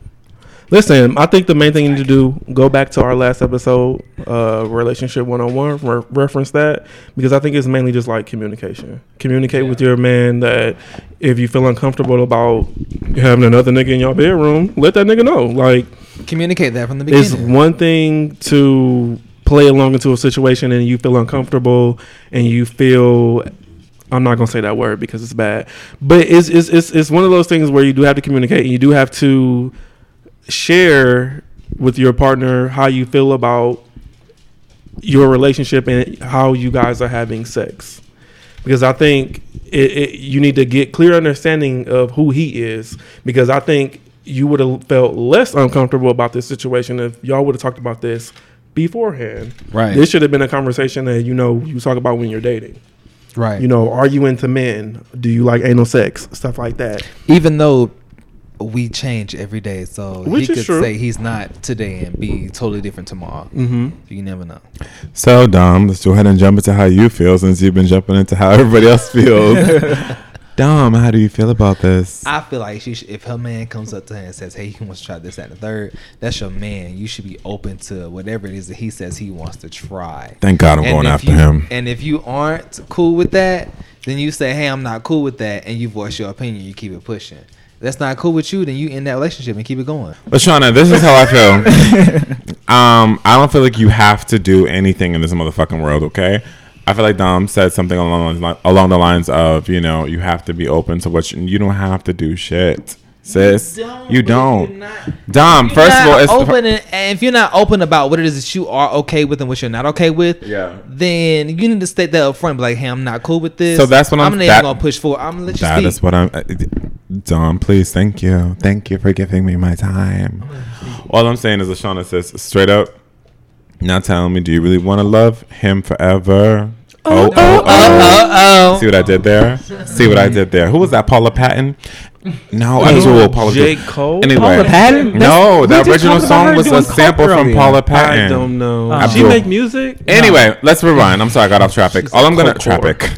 listen. I think the main thing you need to do go back to our last episode, uh, relationship one on one. Reference that because I think it's mainly just like communication. Communicate with your man that if you feel uncomfortable about having another nigga in your bedroom, let that nigga know. Like Communicate that from the beginning. it's one thing to play along into a situation and you feel uncomfortable and you feel I'm not gonna say that word because it's bad, but it's it's it's, it's one of those things where you do have to communicate and you do have to share with your partner how you feel about your relationship and how you guys are having sex. Because I think it, it, you need to get clear understanding of who he is because I think you would have felt less uncomfortable about this situation if y'all would have talked about this beforehand. Right. This should have been a conversation that you know you talk about when you're dating. Right. You know, are you into men? Do you like anal sex? Stuff like that. even though we change every day, so Which he could true. say he's not today and be totally different tomorrow. Mm-hmm. You never know. So Dom, let's go ahead and jump into how you feel since you've been jumping into how everybody else feels. Dom, how do you feel about this? I feel like she should, if her man comes up to her and says, "Hey, he wants to try this, that, and the third, that's your man. You should be open to whatever it is that he says he wants to try. Thank God I'm And going after you- him. And if you aren't cool with that, then you say, "Hey, I'm not cool with that," and you voice your opinion. You keep it pushing. If that's not cool with you, then you end that relationship and keep it going. But Shauna, this is how I feel. um, I don't feel like you have to do anything in this motherfucking world. Okay, I feel like Dom said something along the along the lines of, you know, you have to be open to what you, you don't have to do shit, sis. You don't. Dom, first of all, it's open, and, and if you're not open about what it is that you are okay with and what you're not okay with, Yeah. then you need to state that up front. Be like, hey, I'm not cool with this. So that's what I'm- I'm not that- gonna push forward. I'm gonna let you That speak. is what I'm. uh, Dom, please, thank you, thank you for giving me my time. All I'm saying is, Lashana says straight up, not telling me, do you really want to love him forever? Oh oh oh, oh, oh, oh, oh. See what I did there? See what I did there? Who was that? Paula Patton? No, actual Paula. J. Cole? Anyway, Paula Patton? No, That's- the we just original song was a sample from Paula Patton. I don't know. Oh. Does she make music? Anyway, let's rewind. I'm sorry, I got off traffic. She's All I'm gonna a coke whore. traffic.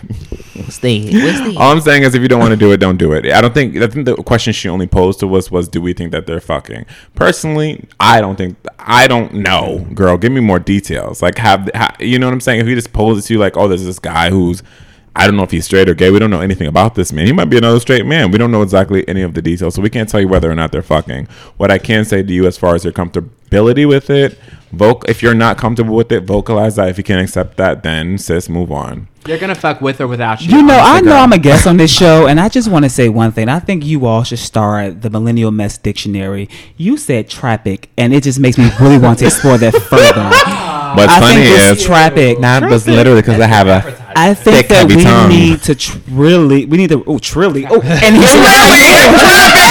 Steve? All I'm saying is, if you don't want to do it, don't do it. I don't think. I think the question she only posed to us was, "Do we think that they're fucking?" Personally, I don't think. I don't know, girl. Give me more details. Like, have, ha you know what I'm saying? If he just posed it to you, like, "Oh, there's this guy who's." I don't know if he's straight or gay. We don't know anything about this man. He might be another straight man. We don't know exactly any of the details, so we can't tell you whether or not they're fucking. What I can say to you, as far as your comfortability with it, voc- if you're not comfortable with it, vocalize that. If you can't accept that, then sis, move on. You're gonna fuck with or without you. You know, I know. I'm a guest on this show, and I just want to say one thing. I think you all should start the Millennial Mess Dictionary. You said traffic, and it just makes me really want to explore that further. What's I funny think is traffic. that was literally because I have a I think thick, that we tongue. need to tr- really, we need to, oh, trilly, oh, and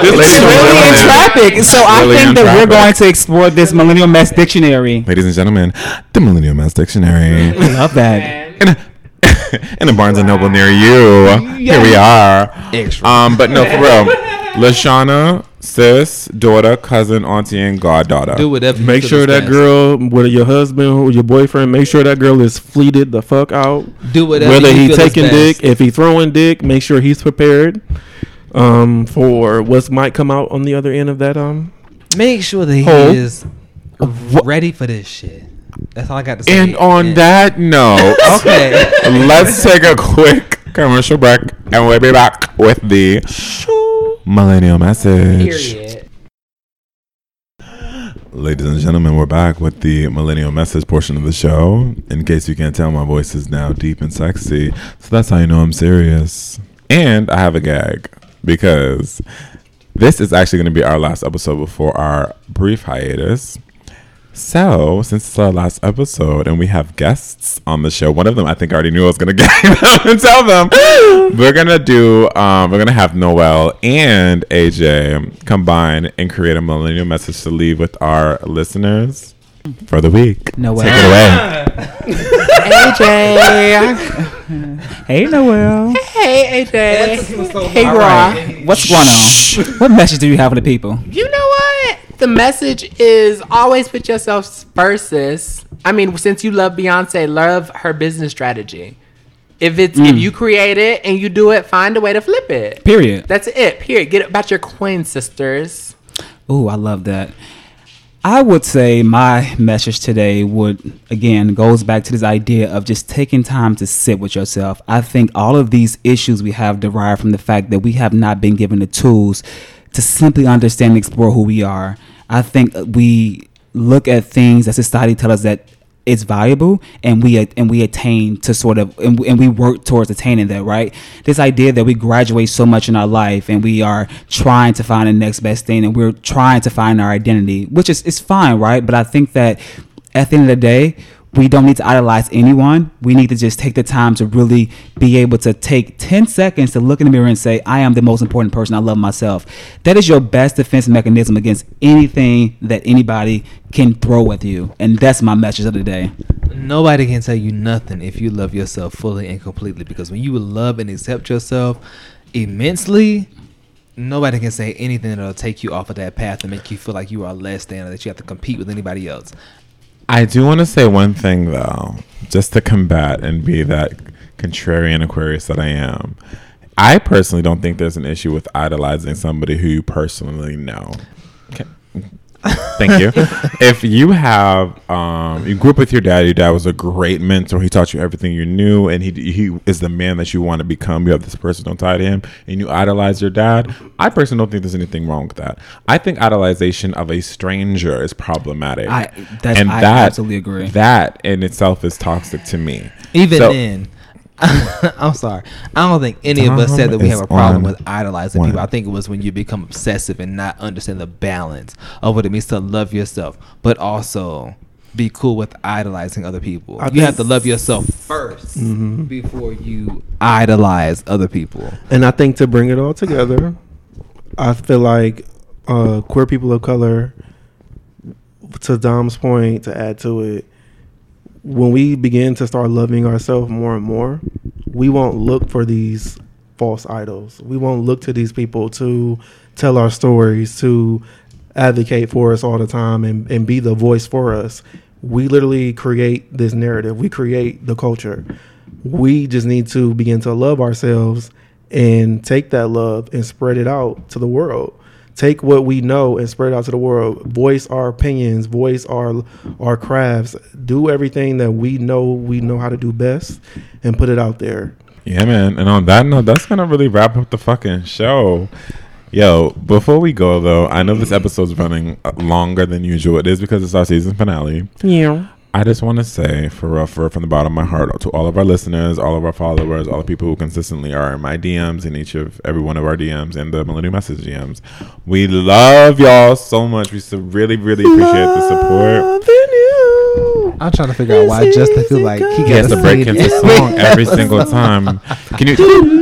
here's This It's lady really in is traffic. So I really think that we're going to explore this Millennial Mess Dictionary. Ladies and gentlemen, the Millennial Mess Dictionary. I love that. And, a, in a Barnes and Noble near you. Here we are. Extra. Um, but no, for real. Lashana, sis, daughter, cousin, auntie, and goddaughter. Do whatever. Make sure that girl, whether your husband or your boyfriend, make sure that girl is fleeted the fuck out. do whatever. Whether you he taking dick, if he throwing dick, make sure he's prepared um, for what might come out on the other end of that. Um, Make sure that he Hole. is ready for this shit. That's all I got to say. And on Yeah. that note, Okay. let's take a quick commercial break and we'll be back with the millennial message. Period. Ladies and gentlemen, we're back with the millennial message portion of the show. In case you can't tell, my voice is now deep and sexy. So that's how you know I'm serious. And I have a gag because this is actually going to be our last episode before our brief hiatus. So, since it's our last episode and we have guests on the show, one of them I think I already knew I was gonna gag them and tell them. We're gonna do um, we're gonna have Noel and AJ combine and create a millennial message to leave with our listeners for the week. Noel. Take it away. AJ. Hey, Noel. hey, AJ. Hey, All Raw. right. What's going on? What message do you have for the people? You know what? The message is always put yourself first, sis. I mean, since you love Beyonce, love her business strategy. If it's if mm. you create it and you do it, find a way to flip it. Period. That's it. Period. Get about your coin, sisters. Ooh, I love that. I would say my message today would again goes back to this idea of just taking time to sit with yourself. I think all of these issues we have derive from the fact that we have not been given the tools to simply understand and explore who we are. I think we look at things that society tell us that it's valuable and we and we attain to sort of and, and we work towards attaining that right? This idea that we graduate so much in our life and we are trying to find the next best thing and we're trying to find our identity which is is fine right? But i think that at the end of the day we don't need to idolize anyone. We need to just take the time to really be able to take 10 seconds to look in the mirror and say, I am the most important person. I love myself. That is your best defense mechanism against anything that anybody can throw at you. And that's my message of the day. Nobody can tell you nothing if you love yourself fully and completely. Because when you love and accept yourself immensely, nobody can say anything that'll take you off of that path and make you feel like you are less than or that you have to compete with anybody else. I do want to say one thing though, just to combat and be that contrarian Aquarius that I am. I personally don't think there's an issue with idolizing somebody who you personally know. Okay. Thank you. if you have, um, you grew up with your dad. Your dad was a great mentor. He taught you everything you knew, and he he is the man that you want to become. You have this personal tie to him, and you idolize your dad. I personally don't think there's anything wrong with that. I think idolization of a stranger is problematic. I- that's- I absolutely agree. That in itself is toxic to me. Even So- then, I'm sorry. I don't think any of us said that we have a problem with idolizing one. people. I think it was when you become obsessive and not understand the balance of what it means to love yourself, but also be cool with idolizing other people. I you have to love yourself 1st before you idolize other people. And I think to bring it all together, I feel like uh, queer people of color, to Dom's point, to add to it, when we begin to start loving ourselves more and more, we won't look for these false idols. We won't look to these people to tell our stories, to advocate for us all the time and, and be the voice for us. We literally create this narrative. We create the culture. We just need to begin to love ourselves and take that love and spread it out to the world. Take what we know and spread it out to the world. Voice our opinions, voice our our crafts. Do everything that we know we know how to do best and put it out there. Yeah, man. And on that note, that's gonna really wrap up the fucking show. Yo, before we go though, I know this episode's running longer than usual. It is because it's our season finale. Yeah. I just want to say, for real, for from the bottom of my heart, to all of our listeners, all of our followers, all the people who consistently are in my DMs, in each of every one of our DMs, and the Millennial Message DMs, we love y'all so much. We so really, really appreciate the support. I'm trying to figure out why Justin feel like he He has gets to break into song every single time. Can you?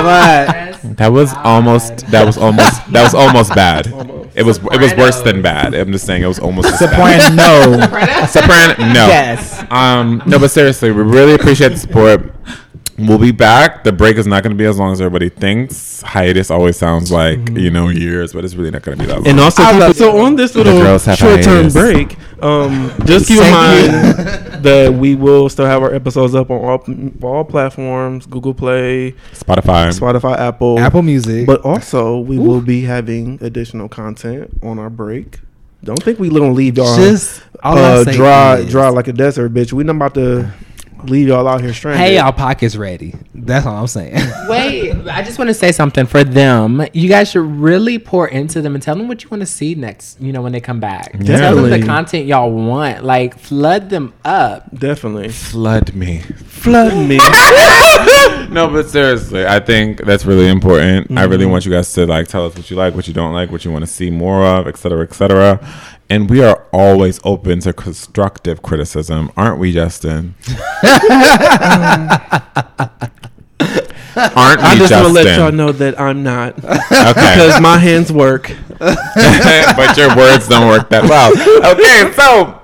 Ah! That was almost. That was almost. That was almost bad. It was. It was worse than bad. I'm just saying. It was almost. as bad. no. Soprano. No. Yes. Um. No, but seriously, we really appreciate the support. We'll be back. The break is not going to be as long as everybody thinks. Hiatus always sounds like you know years, but it's really not going to be that long. And also, I love so on this little short-term hiatus. break, um, just keep in mind that we will still have our episodes up on all, all platforms: Google Play, Spotify. Spotify, Apple, Apple Music. But also, we will be having additional content on our break. Don't think we gonna leave y'all Just uh, dry, is- dry like a desert, bitch. We not about to leave y'all out here stranded. Hey, y'all pockets ready. That's all I'm saying. Wait, I just want to say something for them. You guys should really pour into them and tell them what you want to see next. You know, when they come back, tell them the content y'all want. Like flood them up. definitely Flood me. flood me. no, but seriously, I think that's really important. I really mm-hmm. want you guys to like tell us what you like, what you don't like, what you want to see more of, et cetera, et cetera. And we are always open to constructive criticism, aren't we, Justin? aren't we, I just want to Justin? let y'all know that I'm not Okay. because my hands work. but your words don't work that well. Okay, so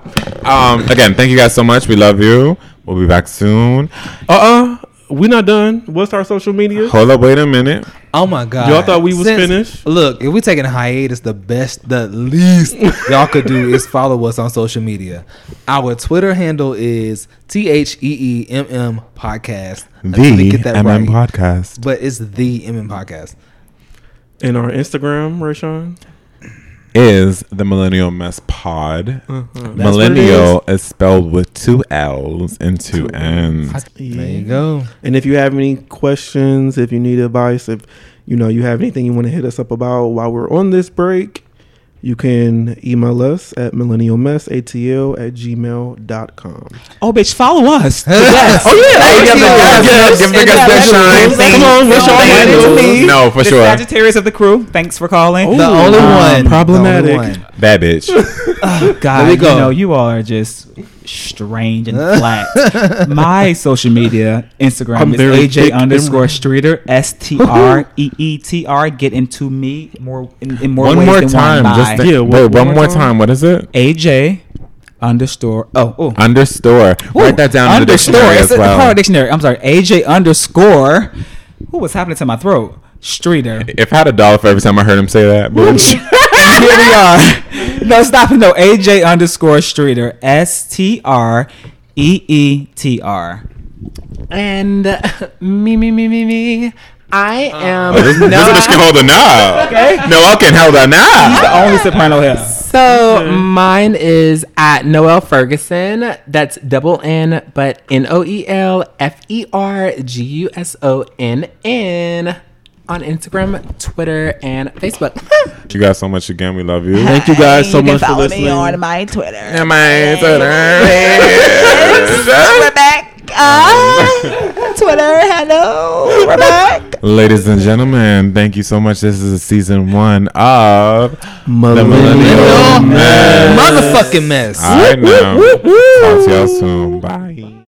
um, again, thank you guys so much. We love you. We'll be back soon. Uh uh we are not done. What's our social media? Hold up, wait a minute. Oh my god. Y'all thought we was finished? Look, if we taking a hiatus, the best, the least y'all could do is follow us on social media. Our Twitter handle is T H E E M M podcast. The get that MM right, podcast. but it's the MM podcast. And our Instagram, Rayshawn. Is the Millennial Mess Pod. Mm-hmm. Millennial is spelled with two L's and two N's. There you go. And if you have any questions, if you need advice, if you know you have anything you want to hit us up about while we're on this break, You can email us at millennialmessatl at gmail.com. Oh, bitch, follow us. yes. oh yeah, give the guys- give the guys that shine. Come on, what's your Thank handle? to me, No, for the sure. Sagittarius of the crew. Thanks for calling. The only Um, one. problematic. The only one. Bad bitch. God, There we go. you know, you all are just strange and flat. My social media, Instagram I'm is AJ underscore. Streeter, S T R E E T R. Get into me more in, in more one ways more than time. one. Just Bye. th- Yeah, wait, one- one, one more more time. time. What is it? AJ underscore oh oh Understore. Write that down in the underscore. dictionary It's as a part of dictionary. I'm sorry, AJ underscore. What was happening to my throat? Streeter. If I had a dollar for every time I heard him say that, bitch. Here we are. No, stop it. No, AJ underscore Streeter. S T R E E T R. And uh, me, me, me, me, me. I am. Oh, this, this bitch can hold a knob. Okay. Noel can hold a knob. He's The only soprano here. So mine is at Noel Ferguson. That's double N, but N O E L F E R G U S O N N on Instagram, Twitter, and Facebook. Thank you guys so much again. We love you. Thank you guys so you can much for follow listening. me on my Twitter. Am I Rebecca. Uh, Twitter, hello. We're back. Ladies and gentlemen, thank you so much. This is a season one of the Millennial Millennial Mess. Motherfucking mess. All right now. Talk to y'all soon. Bye.